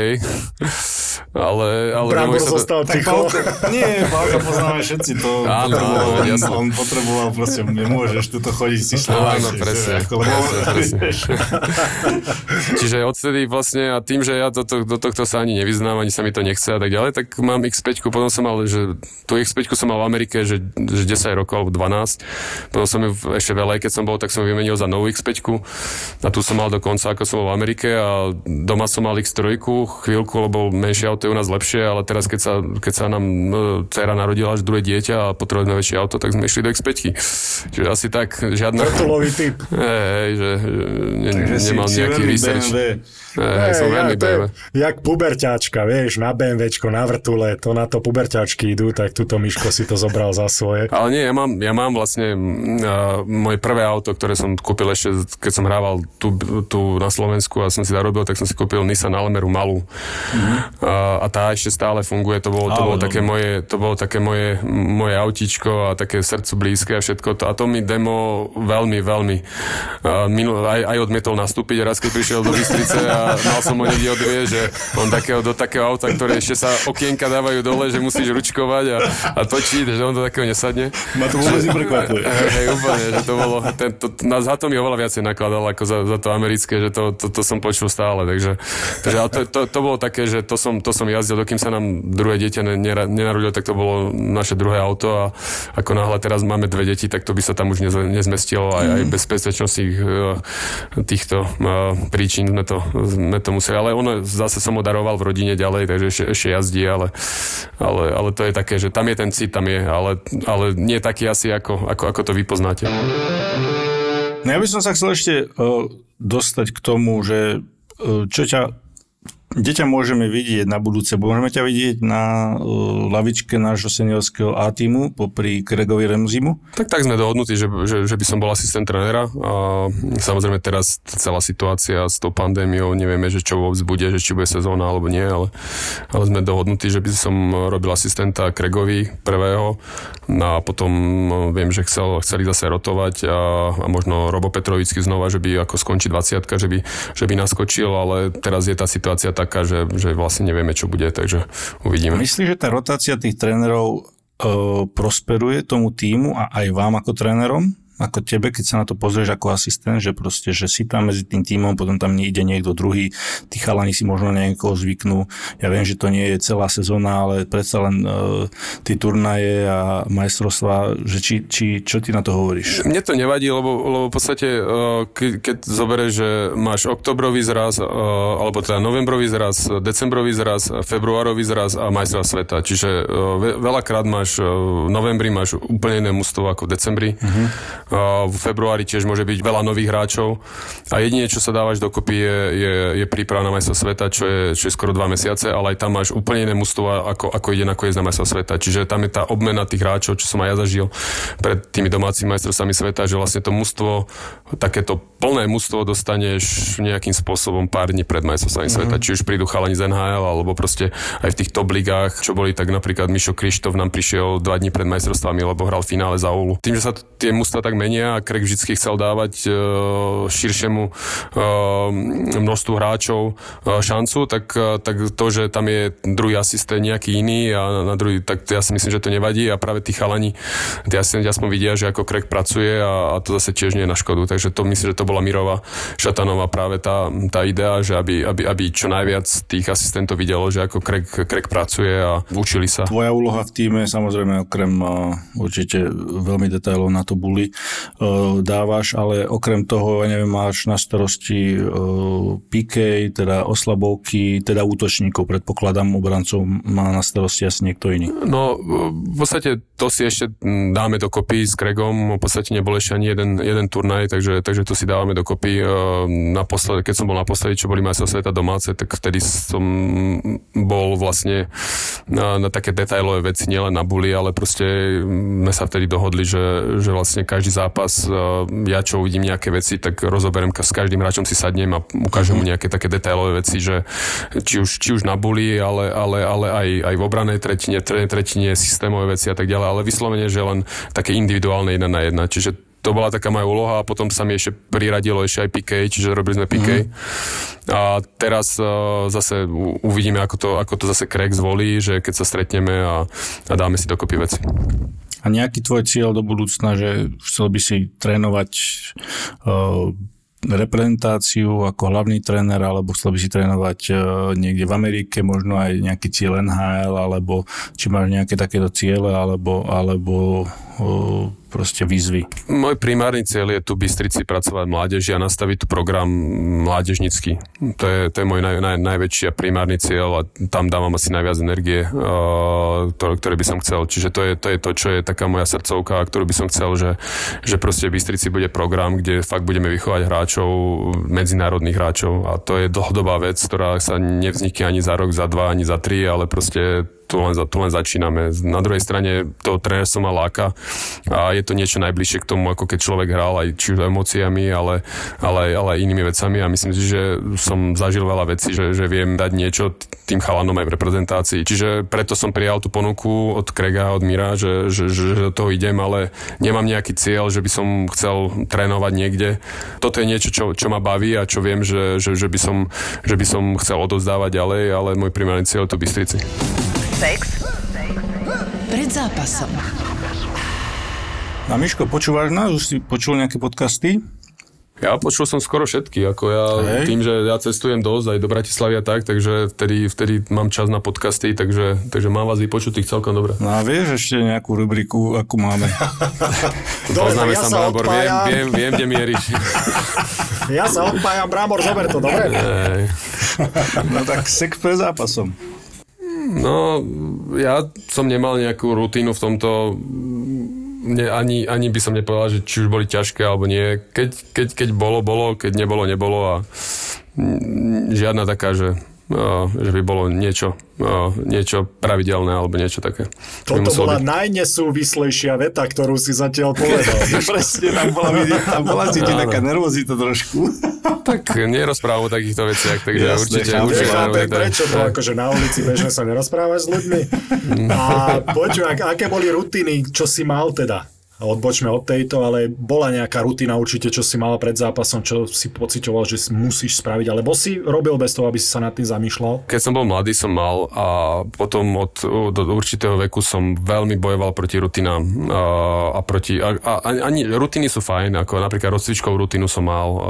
ale, ale Brambor zostal to... ticho. Nie, Pálka poznáme všetci to. Áno, áno, on, on potreboval proste, nemôžeš tu chodiť si Slováci. Áno, presne. Čiže odtedy vlastne a tým, že ja do, to, do tohto sa ani nevyznám, ani sa mi to nechce a tak ďalej, tak mám X5, potom som mal, že tú X5 som mal v Amerike, že, že 10 rokov alebo 12, potom som ju ešte veľa, keď som bol, tak som ju vymenil za novú X5 a tu som mal dokonca, ako som bol v Amerike a doma som mal X3 chvíľku, lebo menšie auto je u nás lepšie, ale teraz keď sa, keď sa nám no, dcera narodila až druhé dieťa a potrebujeme väčšie auto, tak sme išli do X5. Čiže asi tak, žiadna... Vrtulový typ. Hej, že, ne, nemal nejaký research. BMW. Hey, som veľmi ja, Jak puberťáčka, vieš, na BMWčko, na vrtule, to na to puberťáčky idú, tak túto Miško si to zobral za svoje. Ale nie, ja mám, ja mám vlastne uh, moje prvé auto, ktoré som kúpil ešte, keď som hrával tu, tu na Slovensku a som si zarobil, tak som si kúpil Nissan Almeru malú. Mm-hmm. Uh, a tá ešte stále funguje, to bolo, to bolo také moje, to bolo také moje, moje autíčko a také srdcu blízke a všetko to. A to mi demo veľmi, veľmi uh, minul, aj, aj odmietol nastúpiť raz, keď prišiel do Bystrice a mal som ho niekde odvie, že on takého, do takého auta, ktoré ešte sa okienka dávajú dole, že musíš ručkovať a, a točiť, že on do takého nesadne. Ma to vôbec neprekvapuje. Hej, úplne, že to bolo, ten, to, na, za to mi oveľa viacej nakladal ako za, za to americké, že to, to, to som počul stále, takže, takže to, to, to, bolo také, že to som, to som jazdil, dokým sa nám druhé dieťa nenarodilo, tak to bolo naše druhé auto a ako náhle teraz máme dve deti, tak to by sa tam už nezmestilo aj, aj bez bezpečnostných eh, týchto eh, príčin sme to sme to museli, ale ono zase som ho daroval v rodine ďalej, takže ešte, ešte jazdí, ale, ale, ale to je také, že tam je ten cit, tam je, ale, ale nie taký asi, ako, ako, ako to vy poznáte. No ja by som sa chcel ešte uh, dostať k tomu, že uh, čo ťa kde ťa môžeme vidieť na budúce? Môžeme ťa vidieť na uh, lavičke nášho seniorského A týmu popri Gregovi Remzimu? Tak tak sme dohodnutí, že, že, že by som bol asistent trénera. Samozrejme teraz celá situácia s tou pandémiou, nevieme, že čo vôbec bude, že či bude sezóna alebo nie, ale, ale sme dohodnutí, že by som robil asistenta Gregovi prvého no a potom no, viem, že chcel, chceli zase rotovať a, a možno Robo Petrovický znova, že by ako skončí 20 že by, že by naskočil, ale teraz je tá situácia tak taká, že, že vlastne nevieme, čo bude, takže uvidíme. Myslíš, že tá rotácia tých trénerov e, prosperuje tomu týmu a aj vám ako trénerom? Ako tebe, keď sa na to pozrieš ako asistent, že proste, že si tam medzi tým tímom, potom tam nejde niekto druhý, tí chalani si možno niekoho zvyknú. Ja viem, že to nie je celá sezóna, ale predsa len uh, tí turnaje a majstrovstvá, že či, či, čo ty na to hovoríš? Mne to nevadí, lebo, lebo v podstate, uh, keď, keď zoberieš, že máš oktobrový zraz, uh, alebo teda novembrový zraz, decembrový zraz, februárový zraz a majstrov sveta. Čiže uh, veľakrát máš, uh, v novembri máš úplne iné mústvo ako v decembri. Uh-huh v februári tiež môže byť veľa nových hráčov a jedine, čo sa dávaš dokopy je, je, je príprava na majstvo sveta, čo je, čo je skoro dva mesiace, ale aj tam máš úplne iné mužstvo, ako, ako ide nakoniec na majstvo sveta. Čiže tam je tá obmena tých hráčov, čo som aj ja zažil pred tými domácimi majstrovstvami sveta, že vlastne to mužstvo, takéto plné mužstvo dostaneš nejakým spôsobom pár dní pred majstrovstvami mm-hmm. sveta. Či už prídu chalani z NHL, alebo proste aj v tých top ligách, čo boli tak napríklad Mišo Krištof nám prišiel dva dní pred majstrovstvami, lebo hral finále za Oulu. Tým, že sa tie mužstva tak menia a Craig vždy chcel dávať uh, širšiemu uh, množstvu hráčov uh, šancu, tak, tak to, že tam je druhý asistent nejaký iný a na druhý, tak ja si myslím, že to nevadí a práve tí chalani, tí asistenti aspoň vidia, že ako Craig pracuje a, a to zase tiež nie je na škodu. Takže to myslím, že to bola Mirova Šatanová práve tá, tá idea, že aby, aby, aby čo najviac tých asistentov videlo, že ako Craig, Craig pracuje a učili sa. Tvoja úloha v týme, samozrejme okrem uh, určite veľmi detailov na to buli dávaš, ale okrem toho, ja neviem, máš na starosti uh, PK, teda oslabovky, teda útočníkov, predpokladám, obrancov má na starosti asi niekto iný. No, v podstate to si ešte dáme dokopy s Craigom, v podstate nebol ešte ani jeden, jeden turnaj, takže, takže to si dávame dokopy. Naposled, keď som bol naposledy, čo boli majstrov sveta domáce, tak vtedy som bol vlastne na, na také detailové veci, nielen na buli, ale proste sme sa vtedy dohodli, že, že vlastne každý zápas, ja čo uvidím nejaké veci, tak rozoberiem s každým hráčom si sadnem a ukážem mu mhm. nejaké také detailové veci, že či už, či už na buli, ale, ale, ale aj, aj v obranej tretine, tretine, systémové veci a tak ďalej, ale vyslovene, že len také individuálne jedna na jedna. Čiže to bola taká moja úloha a potom sa mi ešte priradilo ešte aj PK, čiže robili sme PK. Mm-hmm. A teraz uh, zase uvidíme, ako to, ako to zase Craig zvolí, že keď sa stretneme a, a dáme si dokopy veci. A nejaký tvoj cieľ do budúcna, že chcel by si trénovať uh, reprezentáciu ako hlavný tréner, alebo chcel by si trénovať uh, niekde v Amerike, možno aj nejaký cieľ NHL, alebo či máš nejaké takéto ciele, alebo, alebo uh, proste výzvy? Môj primárny cieľ je tu Bystrici pracovať mládeži a nastaviť tu program mládežnický. To je, to je môj naj, naj, najväčší a primárny cieľ a tam dávam asi najviac energie, uh, ktoré by som chcel. Čiže to je, to je to, čo je taká moja srdcovka, ktorú by som chcel, že, že proste Bystrici bude program, kde fakt budeme vychovať hráčov, medzinárodných hráčov a to je dlhodobá vec, ktorá sa nevznikne ani za rok, za dva, ani za tri, ale proste tu len, tu len začíname. Na druhej strane to tréner som mal láka a je to niečo najbližšie k tomu, ako keď človek hral aj či už emóciami, ale, ale, ale aj inými vecami a myslím si, že som zažil veľa vecí, že, že viem dať niečo tým chalanom aj v reprezentácii. Čiže preto som prijal tú ponuku od Krega, od Mira, že, že, že, do toho idem, ale nemám nejaký cieľ, že by som chcel trénovať niekde. Toto je niečo, čo, čo ma baví a čo viem, že, že, že, by som, že by som chcel odozdávať ďalej, ale môj primárny cieľ je tu Bystrici. Sex pred zápasom. A Miško, počúvaš nás? Už si počul nejaké podcasty? Ja počul som skoro všetky, ako ja Hej. tým, že ja cestujem dosť aj do Bratislavy a tak, takže vtedy, vtedy mám čas na podcasty, takže, takže mám vás vypočutých celkom dobre. No a vieš ešte nejakú rubriku, akú máme? Poznáme ja sa, Brábor, viem, viem, viem, kde mieríš. ja sa odpájam, Brábor, zober to, dobre? no tak sek pre zápasom. No, ja som nemal nejakú rutínu v tomto ne, ani, ani by som nepovedal, že či už boli ťažké alebo nie. Keď, keď, keď bolo, bolo, keď nebolo, nebolo a žiadna taká, že že by bolo niečo, niečo pravidelné alebo niečo také. Toto bola byť. najnesúvislejšia veta, ktorú si zatiaľ povedal. Presne, tam bola, tam bola cítiť taká nervozita trošku. tak nerozprávam o takýchto veciach, takže Jasne, určite... určite chápem, prečo to akože na ulici bežne sa nerozprávaš s ľuďmi. A poďme, aké boli rutiny, čo si mal teda? Odbočme od tejto, ale bola nejaká rutina určite, čo si mala pred zápasom, čo si pocitoval, že musíš spraviť, alebo si robil bez toho, aby si sa nad tým zamýšľal? Keď som bol mladý, som mal a potom od, do určitého veku som veľmi bojoval proti rutinám a, a proti, a, a, ani rutiny sú fajn, ako napríklad rozcvičkovú rutinu som mal, a,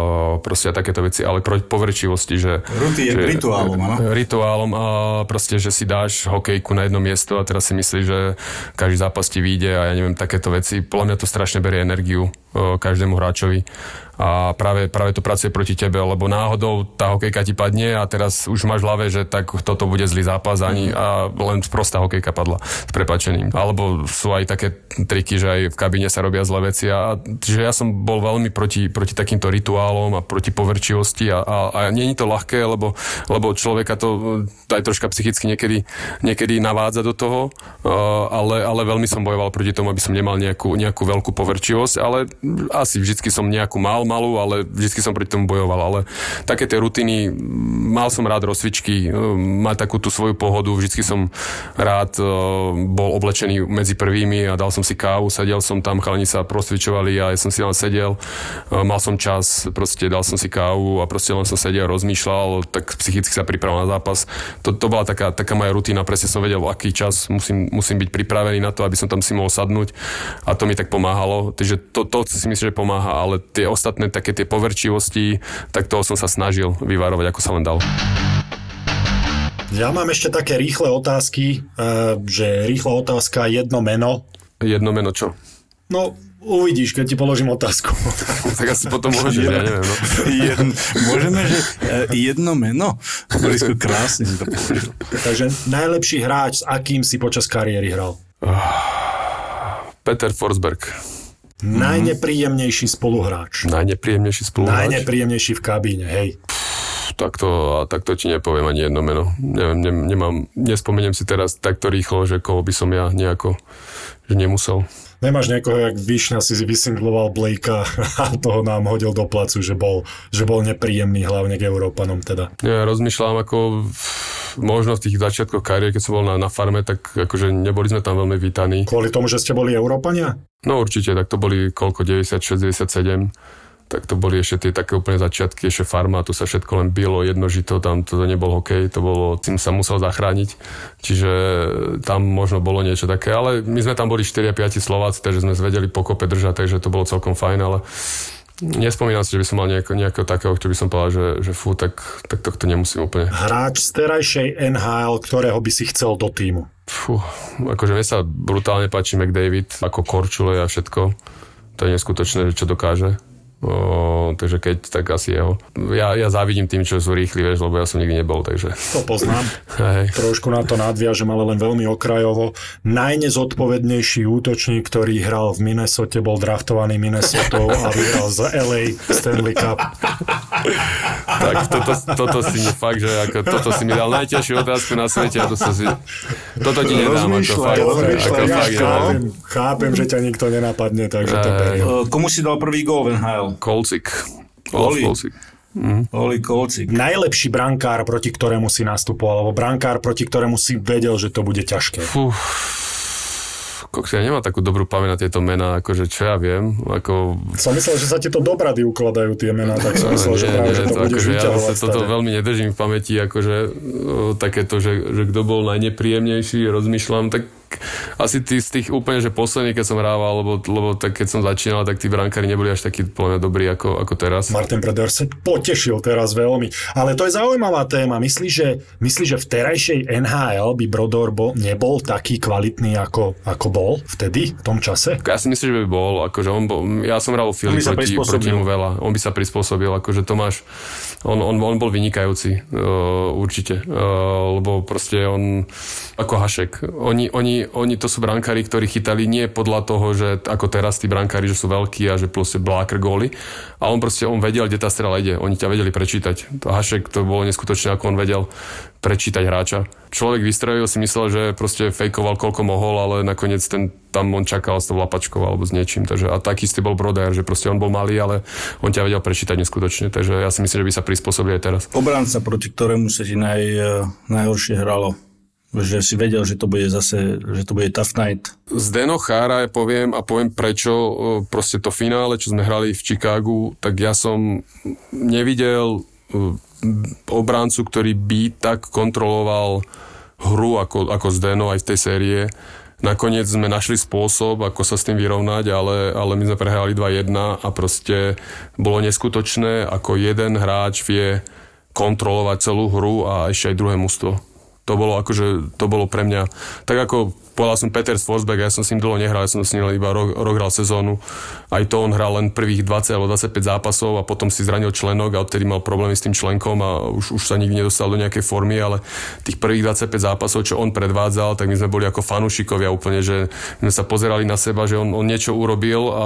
proste a takéto veci, ale proti poverčivosti, že... Ruty je rituálom, áno? Rituálom a proste, že si dáš hokejku na jedno miesto a teraz si myslíš, že každý zápas ti vyjde a ja neviem, takéto veci podľa mňa to strašne berie energiu každému hráčovi a práve, práve to pracuje proti tebe, lebo náhodou tá hokejka ti padne a teraz už máš v hlave, že tak toto bude zlý zápas ani a len prostá hokejka padla s prepačením. Alebo sú aj také triky, že aj v kabíne sa robia zlé veci a že ja som bol veľmi proti, proti takýmto rituálom a proti poverčivosti a, a, a nie je to ľahké, lebo, lebo človeka to aj troška psychicky niekedy, niekedy navádza do toho, ale, ale veľmi som bojoval proti tomu, aby som nemal nejakú, nejakú veľkú poverčivosť, ale asi vždycky som nejakú mal, malú, ale vždy som proti tomu bojoval. Ale také tie rutiny, mal som rád rozcvičky, e, mať takú tú svoju pohodu, vždy som rád e, bol oblečený medzi prvými a dal som si kávu, sedel som tam, chalani sa prosvičovali a ja som si len sedel, e, mal som čas, proste dal som si kávu a proste len som sedel, rozmýšľal, tak psychicky sa pripravil na zápas. To, to bola taká, taká moja rutina, presne som vedel, aký čas musím, musím byť pripravený na to, aby som tam si mohol sadnúť a to mi tak pomáhalo. Takže to, to si myslím, že pomáha, ale tie ostatné ostatné také tie poverčivosti, tak toho som sa snažil vyvarovať, ako sa len dal. Ja mám ešte také rýchle otázky, eh, že rýchla otázka, jedno meno. Jedno meno čo? No, Uvidíš, keď ti položím otázku. tak asi potom môžeš, ja neviem. No. Jedno, môžeme, že eh, jedno meno? Borisko, krásne to položil. Takže najlepší hráč, s akým si počas kariéry hral? Peter Forsberg. Mm. Najnepríjemnejší spoluhráč. Najnepríjemnejší spoluhráč? Najnepríjemnejší v kabíne, hej. Takto, takto ti nepoviem ani jedno meno. Neviem, ne, nemám, nespomeniem si teraz takto rýchlo, že koho by som ja nejako že nemusel. Nemáš niekoho, jak Višňa si vysingloval Blakea a toho nám hodil do placu, že bol, že bol nepríjemný hlavne k Európanom teda. Ja rozmýšľam ako možno v tých začiatkoch kariéry, keď som bol na, na farme, tak akože neboli sme tam veľmi vítaní. Kvôli tomu, že ste boli Európania? No určite, tak to boli koľko, 96, 97 tak to boli ešte tie také úplne začiatky, ešte farma, tu sa všetko len bylo, jednožito, tam to nebol hokej, to bolo, tým sa musel zachrániť, čiže tam možno bolo niečo také, ale my sme tam boli 4 a 5 Slováci, takže sme vedeli pokope držať, takže to bolo celkom fajn, ale Nespomínam si, že by som mal nejako, nejakého takého, čo by som povedal, že, že fú, tak, tak to nemusím úplne. Hráč z terajšej NHL, ktorého by si chcel do týmu? Fú, akože mne sa brutálne páči McDavid, ako Korčule a všetko. To je neskutočné, čo dokáže. O, takže keď, tak asi jeho. Ja, ja závidím tým, čo sú rýchli, vieš, lebo ja som nikdy nebol, takže... To poznám. Hej. Trošku na to nadviažem, ale len veľmi okrajovo. Najnezodpovednejší útočník, ktorý hral v Minnesote, bol draftovaný Minnesota a vyhral z LA Stanley Cup. tak toto, toto si mi fakt, že ako, toto si mi dal najťažšiu otázku na svete a to sa si... Toto ti nedám, ako fakt. Ako ja fakt chápem, chápem, že ťa nikto nenapadne, takže to beriem. Komu si dal prvý gól v NHL? Kolcik. Oli. Kolcik. Mm. Oli Kolcik. Najlepší brankár, proti ktorému si nastupoval, alebo brankár, proti ktorému si vedel, že to bude ťažké. Fú, kokos, ja nemám takú dobrú pamäť na tieto mená, akože čo ja viem. Ako... Som myslel, že sa ti to dobrady ukladajú tie mená, tak som myslel, že práve, nie, že to, to budeš akože Ja sa toto veľmi nedržím v pamäti, akože takéto, že, že kto bol najnepríjemnejší, rozmýšľam, tak asi tí, z tých úplne, že posledný, keď som hrával, lebo, lebo tak keď som začínal, tak tí brankári neboli až takí plne dobrí ako, ako teraz. Martin Breder sa potešil teraz veľmi. Ale to je zaujímavá téma. Myslíš, že, myslí, že v terajšej NHL by Brodor bol, nebol taký kvalitný, ako, ako bol vtedy, v tom čase? Ja si myslím, že by bol. Akože on bol ja som hral Filip proti, proti mu veľa. On by sa prispôsobil. Akože Tomáš, on, on, on bol vynikajúci. Uh, určite. Uh, lebo proste on ako Hašek. Oni, oni oni, to sú brankári, ktorí chytali nie podľa toho, že ako teraz tí brankári, že sú veľkí a že proste blákr góly. A on proste, on vedel, kde tá strela ide. Oni ťa vedeli prečítať. To Hašek, to bolo neskutočné, ako on vedel prečítať hráča. Človek vystrojil si myslel, že proste fejkoval koľko mohol, ale nakoniec ten, tam on čakal s tou lapačkou alebo s niečím. Takže, a taký istý bol Broder, že proste on bol malý, ale on ťa vedel prečítať neskutočne. Takže ja si myslím, že by sa prispôsobili aj teraz. Obranca, proti ktorému sa ti naj, najhoršie hralo že si vedel, že to bude zase, že to bude tough night. Zdeno Chára poviem a poviem prečo, proste to finále, čo sme hrali v Chicagu, tak ja som nevidel obráncu, ktorý by tak kontroloval hru ako, ako Zdeno aj v tej série. Nakoniec sme našli spôsob, ako sa s tým vyrovnať, ale, ale my sme prehrali 2-1 a proste bolo neskutočné, ako jeden hráč vie kontrolovať celú hru a ešte aj druhé mužstvo To bolo akože, to bolo pre mňa, tak ako povedal som Peter Forsberg, ja som s ním dlho nehral, ja som s ním iba rok, rok hral sezónu. Aj to on hral len prvých 20 alebo 25 zápasov a potom si zranil členok a odtedy mal problémy s tým členkom a už, už sa nikdy nedostal do nejakej formy, ale tých prvých 25 zápasov, čo on predvádzal, tak my sme boli ako fanúšikovia úplne, že sme sa pozerali na seba, že on, on niečo urobil a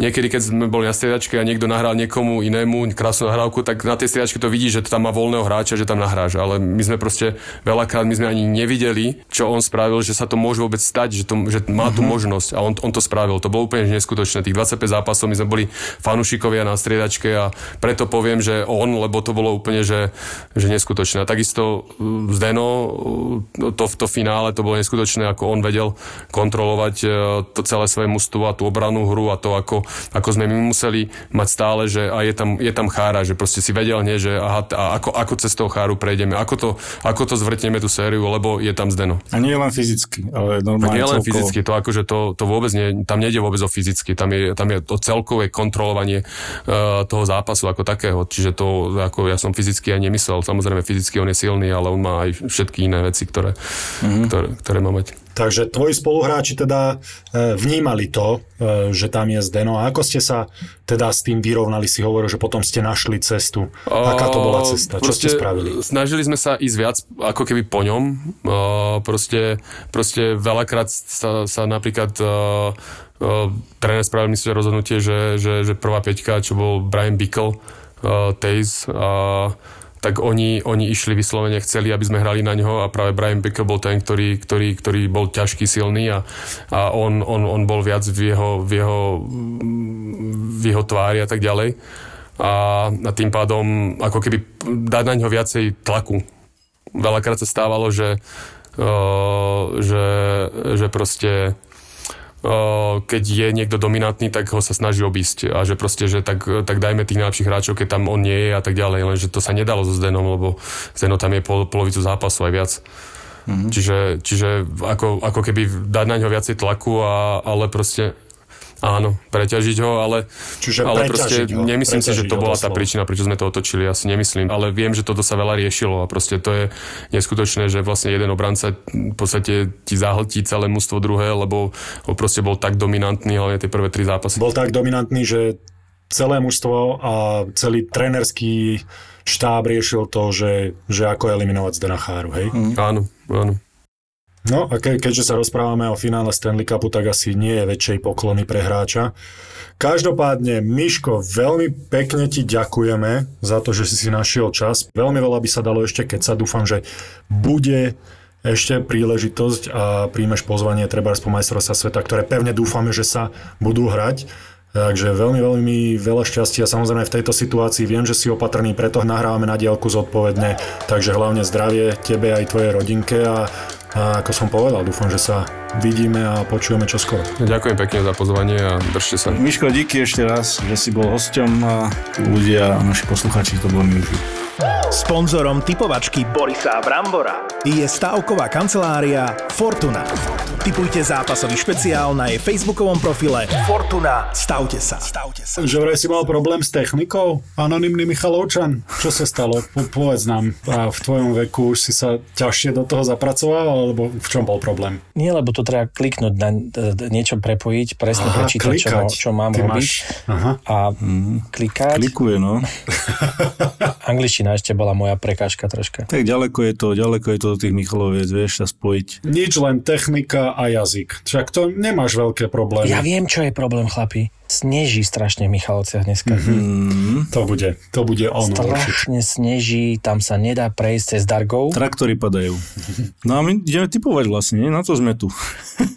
niekedy, keď sme boli na striedačke a niekto nahral niekomu inému krásnu nahrávku, tak na tej striedačke to vidí, že tam má voľného hráča, že tam nahráš, ale my sme proste veľakrát my sme ani nevideli, čo on spravil, že sa to môže vôbec stať, že, to, že má tú uh-huh. možnosť a on, on to spravil. To bolo úplne neskutočné. Tých 25 zápasov my sme boli fanúšikovia na striedačke a preto poviem, že on, lebo to bolo úplne, že, že neskutočné. A takisto uh, Zdeno, uh, to, to finále, to bolo neskutočné, ako on vedel kontrolovať uh, to celé svoje mužstvo a tú obranú hru a to, ako, ako sme my museli mať stále, že a je tam, je tam chára, že proste si vedel hneď, že aha, a ako, ako cez toho cháru prejdeme, ako to, ako to zvrtneme tú sériu, lebo je tam Zdeno. A nie len fyzicky, ale normálne Nie len fyzicky, to akože to, to vôbec nie, tam nejde vôbec o fyzicky, tam je, tam je to celkové kontrolovanie uh, toho zápasu ako takého, čiže to ako ja som fyzicky aj nemyslel, samozrejme fyzicky on je silný, ale on má aj všetky iné veci, ktoré, mm-hmm. ktoré, ktoré má mať. Takže tvoji spoluhráči teda e, vnímali to, e, že tam je Zdeno. A ako ste sa teda s tým vyrovnali? Si hovoril, že potom ste našli cestu. Aká to bola cesta? Čo ste spravili? Snažili sme sa ísť viac ako keby po ňom. Proste, proste veľakrát sa, sa napríklad tréner spravil myslím, rozhodnutie, že, že, že prvá peťka, čo bol Brian Bickle, Taze, tak oni, oni išli vyslovene, chceli, aby sme hrali na ňo a práve Brian Bickle bol ten, ktorý, ktorý, ktorý bol ťažký, silný a, a on, on, on bol viac v jeho, v, jeho, v jeho tvári a tak ďalej. A, a tým pádom ako keby dať na ňo viacej tlaku. Veľakrát sa stávalo, že, uh, že, že proste keď je niekto dominantný, tak ho sa snaží obísť a že proste, že tak, tak dajme tých najlepších hráčov, keď tam on nie je a tak ďalej, lenže to sa nedalo so Zdenom, lebo Zdeno tam je pol, polovicu zápasu aj viac. Mm-hmm. Čiže, čiže ako, ako keby dať na ňo viacej tlaku, a, ale proste Áno, preťažiť ho, ale, Čiže ale proste ho, nemyslím si, že to bola tá príčina, prečo sme to otočili, asi nemyslím, ale viem, že toto sa veľa riešilo a proste to je neskutočné, že vlastne jeden obranca v podstate ti zahltí celé mústvo druhé, lebo ho proste bol tak dominantný, hlavne tie prvé tri zápasy. Bol tak dominantný, že celé mužstvo a celý trenerský štáb riešil to, že, že ako eliminovať Zdena Cháru, hej? Mm. Áno, áno. No a ke, keďže sa rozprávame o finále Stanley Cupu, tak asi nie je väčšej poklony pre hráča. Každopádne, Miško, veľmi pekne ti ďakujeme za to, že si si našiel čas. Veľmi veľa by sa dalo ešte, keď sa dúfam, že bude ešte príležitosť a príjmeš pozvanie treba po majstrovstva sveta, ktoré pevne dúfame, že sa budú hrať. Takže veľmi, veľmi veľa šťastia. Samozrejme v tejto situácii viem, že si opatrný, preto nahrávame na diálku zodpovedne. Takže hlavne zdravie tebe aj tvojej rodinke a a ako som povedal, dúfam, že sa vidíme a počujeme čoskoro. Ďakujem pekne za pozvanie a držte sa. Miško, díky ešte raz, že si bol hosťom a ľudia a naši posluchači to veľmi užili. Sponzorom typovačky Borisa Brambora je stavková kancelária Fortuna. Typujte zápasový špeciál na jej facebookovom profile Fortuna. Stavte sa. Stavte sa. Že vraj si mal problém s technikou? Anonymný Michalovčan. Čo sa stalo? Po, povedz nám. A v tvojom veku už si sa ťažšie do toho zapracoval, alebo v čom bol problém? Nie, lebo to treba kliknúť na niečo prepojiť, presne Aha, prečítať, čo, čo mám Ty robiť. Máš... Aha. A mm, klikať. Klikuje, no. Angličtina ešte bola moja prekážka troška. Tak ďaleko je to, ďaleko je to do tých Michaloviec, vieš sa spojiť. Nič, len technika a jazyk. Však to nemáš veľké problémy. Ja viem, čo je problém, chlapi. Sneží strašne v Michalovciach dneska. Mm-hmm. To bude, to bude ono. Strašne určite. sneží, tam sa nedá prejsť cez Dargov. Traktory padajú. No a my ideme typovať vlastne, nie? na to sme tu.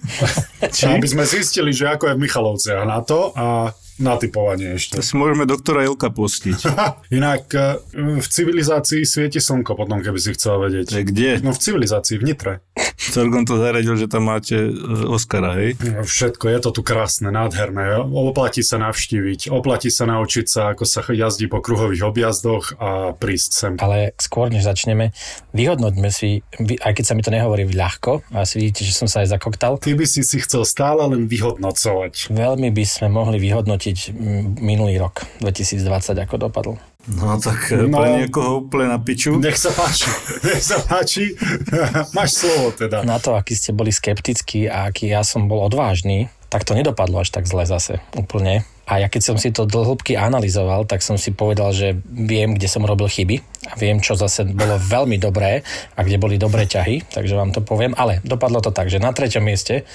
Aby sme zistili, že ako je v Michalovciach na to a na typovanie ešte. To si môžeme doktora Ilka pustiť. Inak e, v civilizácii svieti slnko potom, keby si chcel vedieť. E, kde? No v civilizácii, v Nitre. Celkom to zaradil, že tam máte e, Oscara, hej? No, všetko, je to tu krásne, nádherné. Oplatí sa navštíviť, oplatí sa naučiť sa, ako sa jazdí po kruhových objazdoch a prísť sem. Ale skôr, než začneme, vyhodnoťme si, aj keď sa mi to nehovorí ľahko, a asi vidíte, že som sa aj zakoktal. Ty by si si chcel stále len vyhodnocovať. Veľmi by sme mohli vyhodnotiť hodnotiť minulý rok, 2020, ako dopadol? No tak no, pre niekoho úplne na piču. Nech sa páči, nech sa páči. Máš slovo teda. Na to, aký ste boli skeptickí a aký ja som bol odvážny, tak to nedopadlo až tak zle zase úplne. A ja keď som si to dlhĺbky analyzoval, tak som si povedal, že viem, kde som robil chyby a viem, čo zase bolo veľmi dobré a kde boli dobré ťahy, takže vám to poviem. Ale dopadlo to tak, že na treťom mieste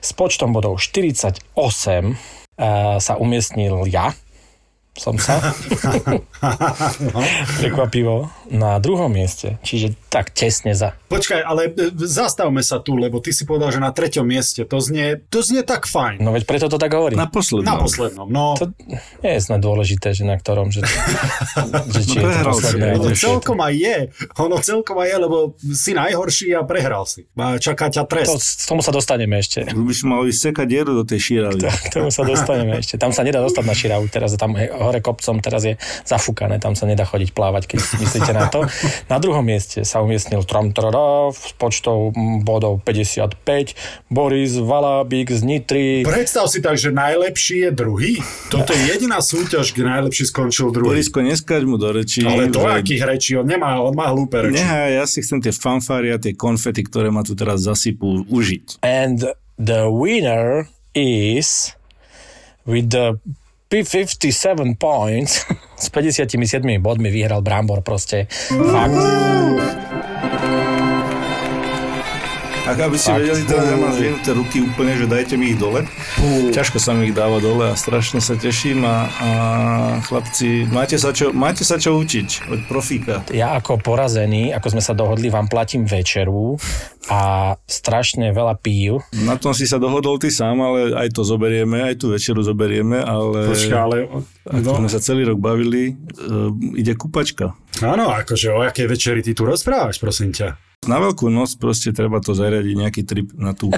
s počtom bodov 48 uh, sa umiestnil ja, som sa. no. Prekvapivo. Na druhom mieste. Čiže tak tesne za. Počkaj, ale e, zastavme sa tu, lebo ty si povedal, že na treťom mieste. To znie, to znie tak fajn. No veď preto to tak hovorím. Na poslednom. Na poslednom, no. To nie je snad dôležité, že na ktorom, že, že či je to posledné. Ono celkom aj je. Ono celkom aj je, lebo si najhorší a prehral si. A čaká ťa trest. To, k tomu sa dostaneme ešte. By si mal sekať dieru do tej šíravy. K tomu sa dostaneme ešte. Tam sa nedá dostať na šíravu. Teraz tam hore kopcom, teraz je zafúkané, tam sa nedá chodiť plávať, keď myslíte na to. Na druhom mieste sa umiestnil Tram s počtou bodov 55, Boris Valábik z Nitry. Predstav si tak, že najlepší je druhý. Toto je jediná súťaž, kde najlepší skončil druhý. Borisko, neskáď mu do rečí. Ale do že... akých rečí? On nemá, on má hlúpe reči. Nehaj, ja si chcem tie fanfári a tie konfety, ktoré ma tu teraz zasypú, užiť. And the winner is with the 57 points s 57 bodmi vyhral Brambor proste. Fakt. Ak aby si vedeli, teda nemám zvienuté ruky úplne, že dajte mi ich dole. Uh. Ťažko sa mi ich dáva dole a strašne sa teším a, a chlapci, máte sa, čo, máte sa čo učiť od profíka. Ja ako porazený, ako sme sa dohodli, vám platím večeru a strašne veľa pív. Na tom si sa dohodol ty sám, ale aj to zoberieme, aj tú večeru zoberieme, ale... Počka, ale... Ako no. sme sa celý rok bavili, uh, ide kupačka. Áno, akože o akej večeri ty tu rozprávaš, prosím ťa? Na veľkú noc proste treba to zariadiť, nejaký trip na tú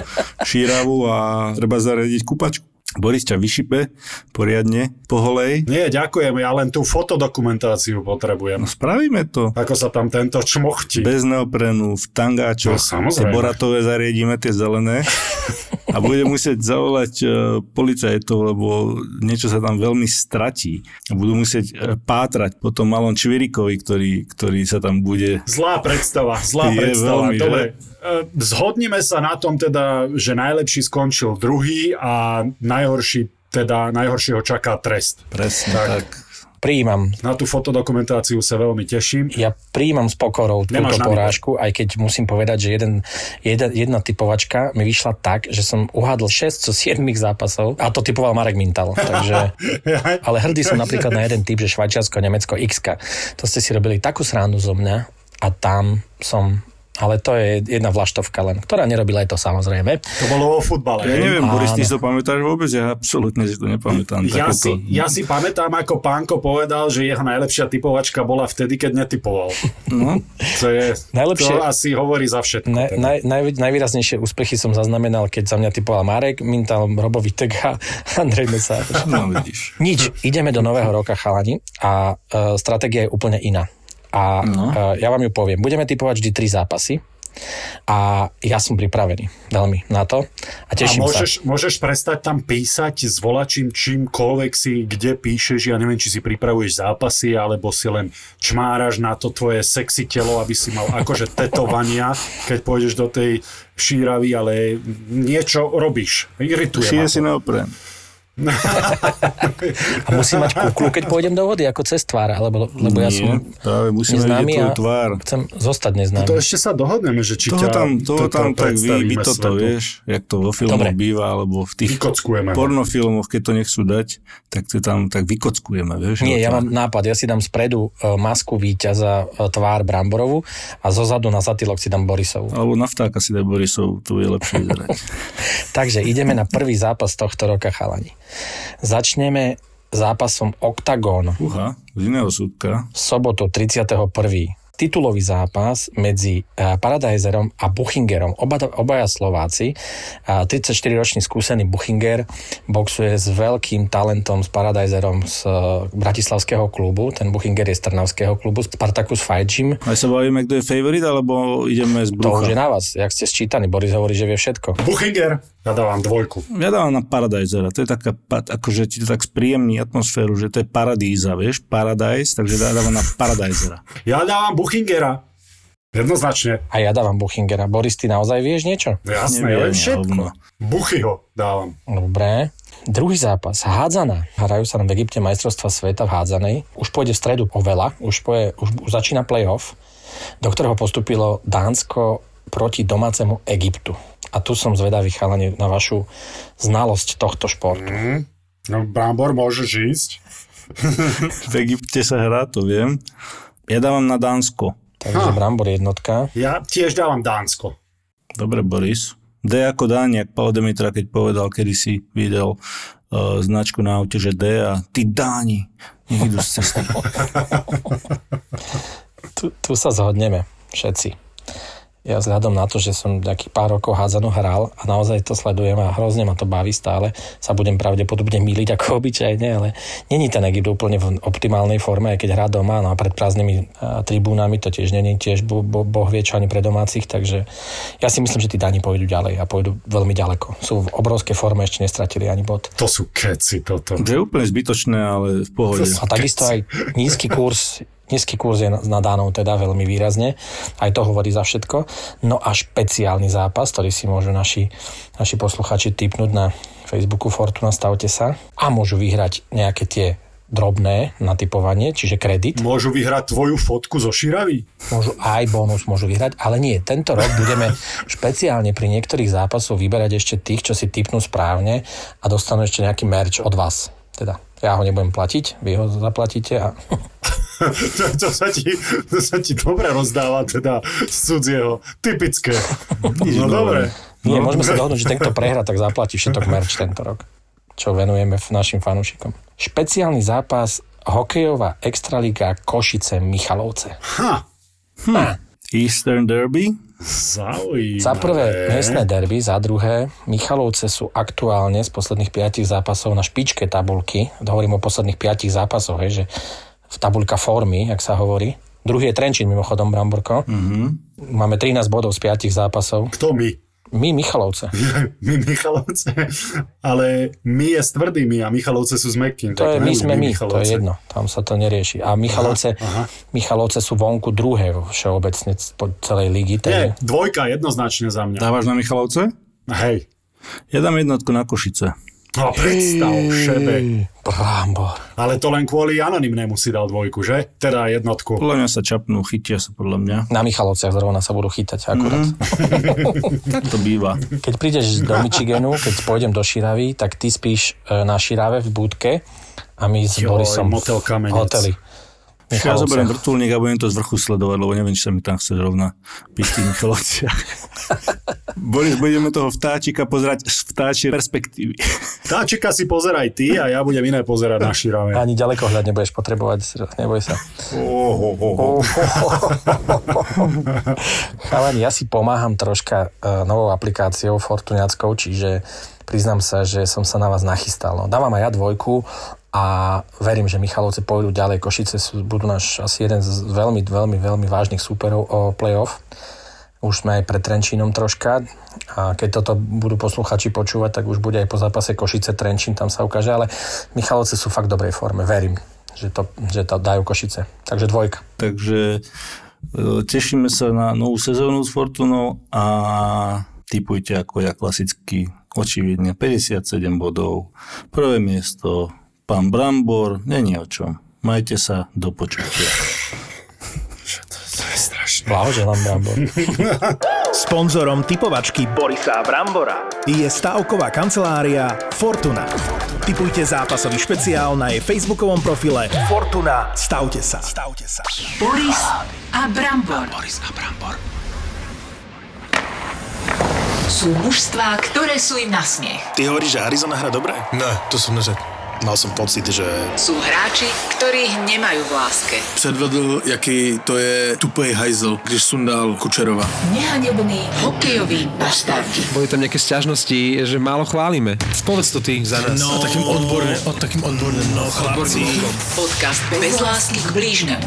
šíravu a treba zariadiť kupačku. Boris ťa vyšipe poriadne, poholej. Nie, ďakujem, ja len tú fotodokumentáciu potrebujem. No spravíme to. Ako sa tam tento čmochti. Bez neoprenu, v tangáčoch. No, Tie boratové zariadíme, tie zelené. A bude musieť zavolať uh, policajtov, lebo niečo sa tam veľmi stratí. Budú musieť uh, pátrať po tom malom čvirikovi, ktorý, ktorý sa tam bude... Zlá predstava, zlá Je predstava. Veľmi, Dobre, že? E, zhodnime sa na tom teda, že najlepší skončil druhý a najhorší teda najhoršieho čaká trest. Presne tak. tak. Prijímam. Na tú fotodokumentáciu sa veľmi teším. Ja prijímam s pokorou Nemáš túto porážku, aj keď musím povedať, že jeden, jeden, jedna typovačka mi vyšla tak, že som uhádol 6 zo 7 zápasov a to typoval Marek Mintal. Takže, ale hrdý som napríklad na jeden typ, že Švajčiarsko, Nemecko, X. To ste si robili takú srandu zo mňa a tam som ale to je jedna vlaštovka len, ktorá nerobila aj to samozrejme. To bolo o futbale. Ja neviem, Boris, ty si to pamätáš vôbec? Ja absolútne si to nepamätám. Ja, si, ja si pamätám, ako pánko povedal, že jeho najlepšia typovačka bola vtedy, keď netypoval. No. To, je, Najlepšie, to asi hovorí za všetko. Na, teda. naj, naj, najvýraznejšie úspechy som zaznamenal, keď za mňa typoval Marek, Mintal, Robo Vitek a Andrej Mesáš. No, vidíš. Nič, ideme do nového roka chalani a uh, stratégia je úplne iná. A no. Ja vám ju poviem. Budeme typovať vždy tri zápasy. A ja som pripravený veľmi na to a teším a môžeš, sa. môžeš prestať tam písať s volačím čímkoľvek si, kde píšeš, ja neviem, či si pripravuješ zápasy, alebo si len čmáraš na to tvoje sexy telo, aby si mal akože tetovania, keď pôjdeš do tej šíravy, ale niečo robíš. Irituje Šíje si neoprem. A musím mať kuklu, keď pôjdem do vody, ako cez tvár, alebo, lebo ja som práve musíme neznámy a tvár. chcem zostať neznámy. To ešte sa dohodneme, že či toho ťa tam, toho tam tak vy, vy toto, svetu. vieš, jak to vo filmoch Dobre. býva, alebo v tých pornofilmoch, keď to nechcú dať, tak to tam tak vykockujeme, vieš. Nie, ja mám nápad, ja si dám spredu uh, masku víťaza uh, tvár Bramborovú a zo zadu na zatýlok si dám Borisov. Alebo na vtáka si dá Borisov, to je lepšie. Takže ideme na prvý zápas tohto roka, chalani. Začneme zápasom Octagon. Uha, z iného súdka. Sobotu 31 titulový zápas medzi eh, Paradiserom a Buchingerom. Oba, obaja Slováci. 34-ročný skúsený Buchinger boxuje s veľkým talentom s Paradiserom z eh, Bratislavského klubu. Ten Buchinger je z Trnavského klubu, Spartacus Fight Gym. Aj sa bavíme, kto je favorit, alebo ideme z brucha? To už je na vás, jak ste sčítaní. Boris hovorí, že vie všetko. Buchinger. Ja dávam dvojku. Ja dávam na Paradisera, to je taká, akože ti to tak spríjemní atmosféru, že to je paradíza, vieš, Paradise, takže ja dávam na Paradisera. Ja dávam Buchingera. Jednoznačne. A ja dávam Buchingera. Boris, ty naozaj vieš niečo? Jasné, ja viem všetko. Buchyho dávam. Dobre. Druhý zápas. Hádzana. Hrajú sa v Egypte majstrovstva sveta v hádzanej. Už pôjde v stredu o veľa. Už, pôjde, už, už začína playoff, do ktorého postupilo Dánsko proti domácemu Egyptu. A tu som zvedavý, chalani, na vašu znalosť tohto športu. No, Brambor, môžeš ísť. V Egypte sa hrá, to viem. Ja dávam na Dánsko. Takže Brambor jednotka. Ja tiež dávam Dánsko. Dobre, Boris. D ako Dániak, Paolo Demitra, keď povedal, kedy si videl uh, značku na aute, že D a ty Dáni, nech idú z cesty. Tu, tu sa zhodneme všetci. Ja vzhľadom na to, že som nejakých pár rokov hádzanú hral a naozaj to sledujem a hrozne ma to baví stále, sa budem pravdepodobne miliť ako obyčajne, ale není ten Egypt úplne v optimálnej forme, aj keď hrá doma, no a pred prázdnymi a, tribúnami to tiež není tiež bo, bo, boh vie čo ani pre domácich, takže ja si myslím, že tí Dani pôjdu ďalej a pôjdu veľmi ďaleko. Sú v obrovskej forme, ešte nestratili ani bod. To sú keci toto. Že je úplne zbytočné, ale v pohode. A takisto aj nízky kurz Nízky kurz je na Dánov teda veľmi výrazne, aj to hovorí za všetko. No a špeciálny zápas, ktorý si môžu naši, naši posluchači typnúť na Facebooku Fortuna Stavte sa a môžu vyhrať nejaké tie drobné natypovanie, čiže kredit. Môžu vyhrať tvoju fotku zo Širavy? Môžu aj bonus môžu vyhrať, ale nie. Tento rok budeme špeciálne pri niektorých zápasoch vyberať ešte tých, čo si typnú správne a dostanú ešte nejaký merch od vás. Teda ja ho nebudem platiť, vy ho zaplatíte a to, to, sa ti, to sa ti dobre rozdáva teda z cudzieho. Typické. No dobre. Nie, môžeme sa dohodnúť, že ten, kto prehrá, tak zaplatí všetok merch tento rok, čo venujeme v našim fanúšikom. Špeciálny zápas hokejová extraliga Košice Michalovce. Ha, Eastern Derby? Zaujímavé. Za prvé miestne derby, za druhé Michalovce sú aktuálne z posledných piatich zápasov na špičke tabulky. Hovorím o posledných piatich zápasoch, hej, že v tabulka formy, jak sa hovorí. Druhý je Trenčín, mimochodom, Bramborko. Mm-hmm. Máme 13 bodov z piatich zápasov. Kto my? My, Michalovce. My Michalovce. Ale my je s tvrdými a Michalovce sú s mekkým. To je, my sme my, to Michalovce. je jedno. Tam sa to nerieši. A Michalovce, Aha, aha. Michalovce sú vonku druhé všeobecne po celej ligy. Nie, Takže dvojka jednoznačne za mňa. Dávaš na Michalovce? Hej. Ja dám jednotku na Košice. No predstav, šebe. Brambor. Ale to len kvôli anonymnému si dal dvojku, že? Teda jednotku. Podľa mňa sa čapnú, chytia sa podľa mňa. Na Michalovciach zrovna sa budú chytať akurát. Mhm. Tak to býva. Keď prídeš do Michiganu, keď pôjdem do Širavy, tak ty spíš e, na Širave v budke a my s Joj, Borisom motel v Kamenec. Hoteli. Ja zoberiem vrtulník a budem to z vrchu sledovať, lebo neviem, či sa mi tam chce zrovna byť v tých. Boris, budeme toho vtáčika pozerať z vtáčej perspektívy. Táčika si pozeraj ty a ja budem iné pozerať na širave. Ani ďalekohľad nebudeš potrebovať, neboj sa. Oh, oh, oh. Chalani, ja si pomáham troška uh, novou aplikáciou Fortuniackou, čiže priznám sa, že som sa na vás nachystal. No, dávam aj ja dvojku a verím, že Michalovce pôjdu ďalej. Košice budú náš asi jeden z veľmi, veľmi, veľmi vážnych súperov o playoff. Už sme aj pred Trenčínom troška a keď toto budú posluchači počúvať, tak už bude aj po zápase Košice Trenčín, tam sa ukáže, ale Michalovce sú fakt v dobrej forme, verím, že to, že to dajú Košice. Takže dvojka. Takže e, tešíme sa na novú sezónu s Fortunou a typujte ako ja klasicky očividne 57 bodov. Prvé miesto, pán Brambor, není o čom. Majte sa do počutia. Blahoželám, Brambor. Sponzorom typovačky Borisa Brambora je stavková kancelária Fortuna. Typujte zápasový špeciál na jej facebookovom profile Fortuna. Stavte sa. Stavte sa. Boris a Brambor. Boris a Brambor. Sú mužstvá, ktoré sú im na smiech. Ty hovoríš, že Arizona hra dobre? Ne, to som neřekl. Mal som pocit, že Sú hráči, ktorých nemajú v láske. předvedl, jaký to je tupej hajzel, když sundal Kučerova. Nehanebný hokejový bastardi. Boli tam nejaké sťažnosti, že málo chválime. Povedz to ty za nás. No, takým odborne, o takým odborným, no chlapci. Podcast bez lásky k blížnemu.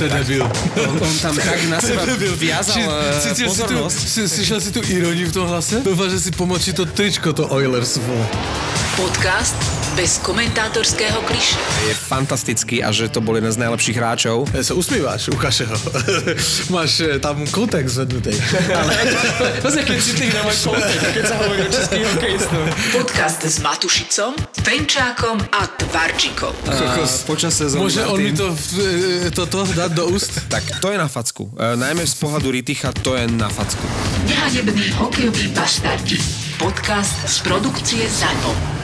To je debil. On, on tam tak na seba viazal eh, Cítil si tu, pozornosť. si, slyšel si tu iróniu v tom hlase? Dúfam, že si pomočí to tričko, to Oilers. Podcast bez komentátorského kliše. Je fantastický a že to bol jeden z najlepších hráčov. Ja sa usmíváš, ukáže ho. Máš eh, tam kontext zvednutý. To je keď citlivý na môj kontext, keď sa hovorí o českých hokejistov. Podcast s Matušicom, Fenčákom a Tvarčikom. Počas sezóny Môže on mi to, eh, toto dať do úst? Tak to je na facku. E, najmä z pohľadu Riticha to je na facku. Nehanebný hokejový bastardi. Podcast z produkcie ZAPO.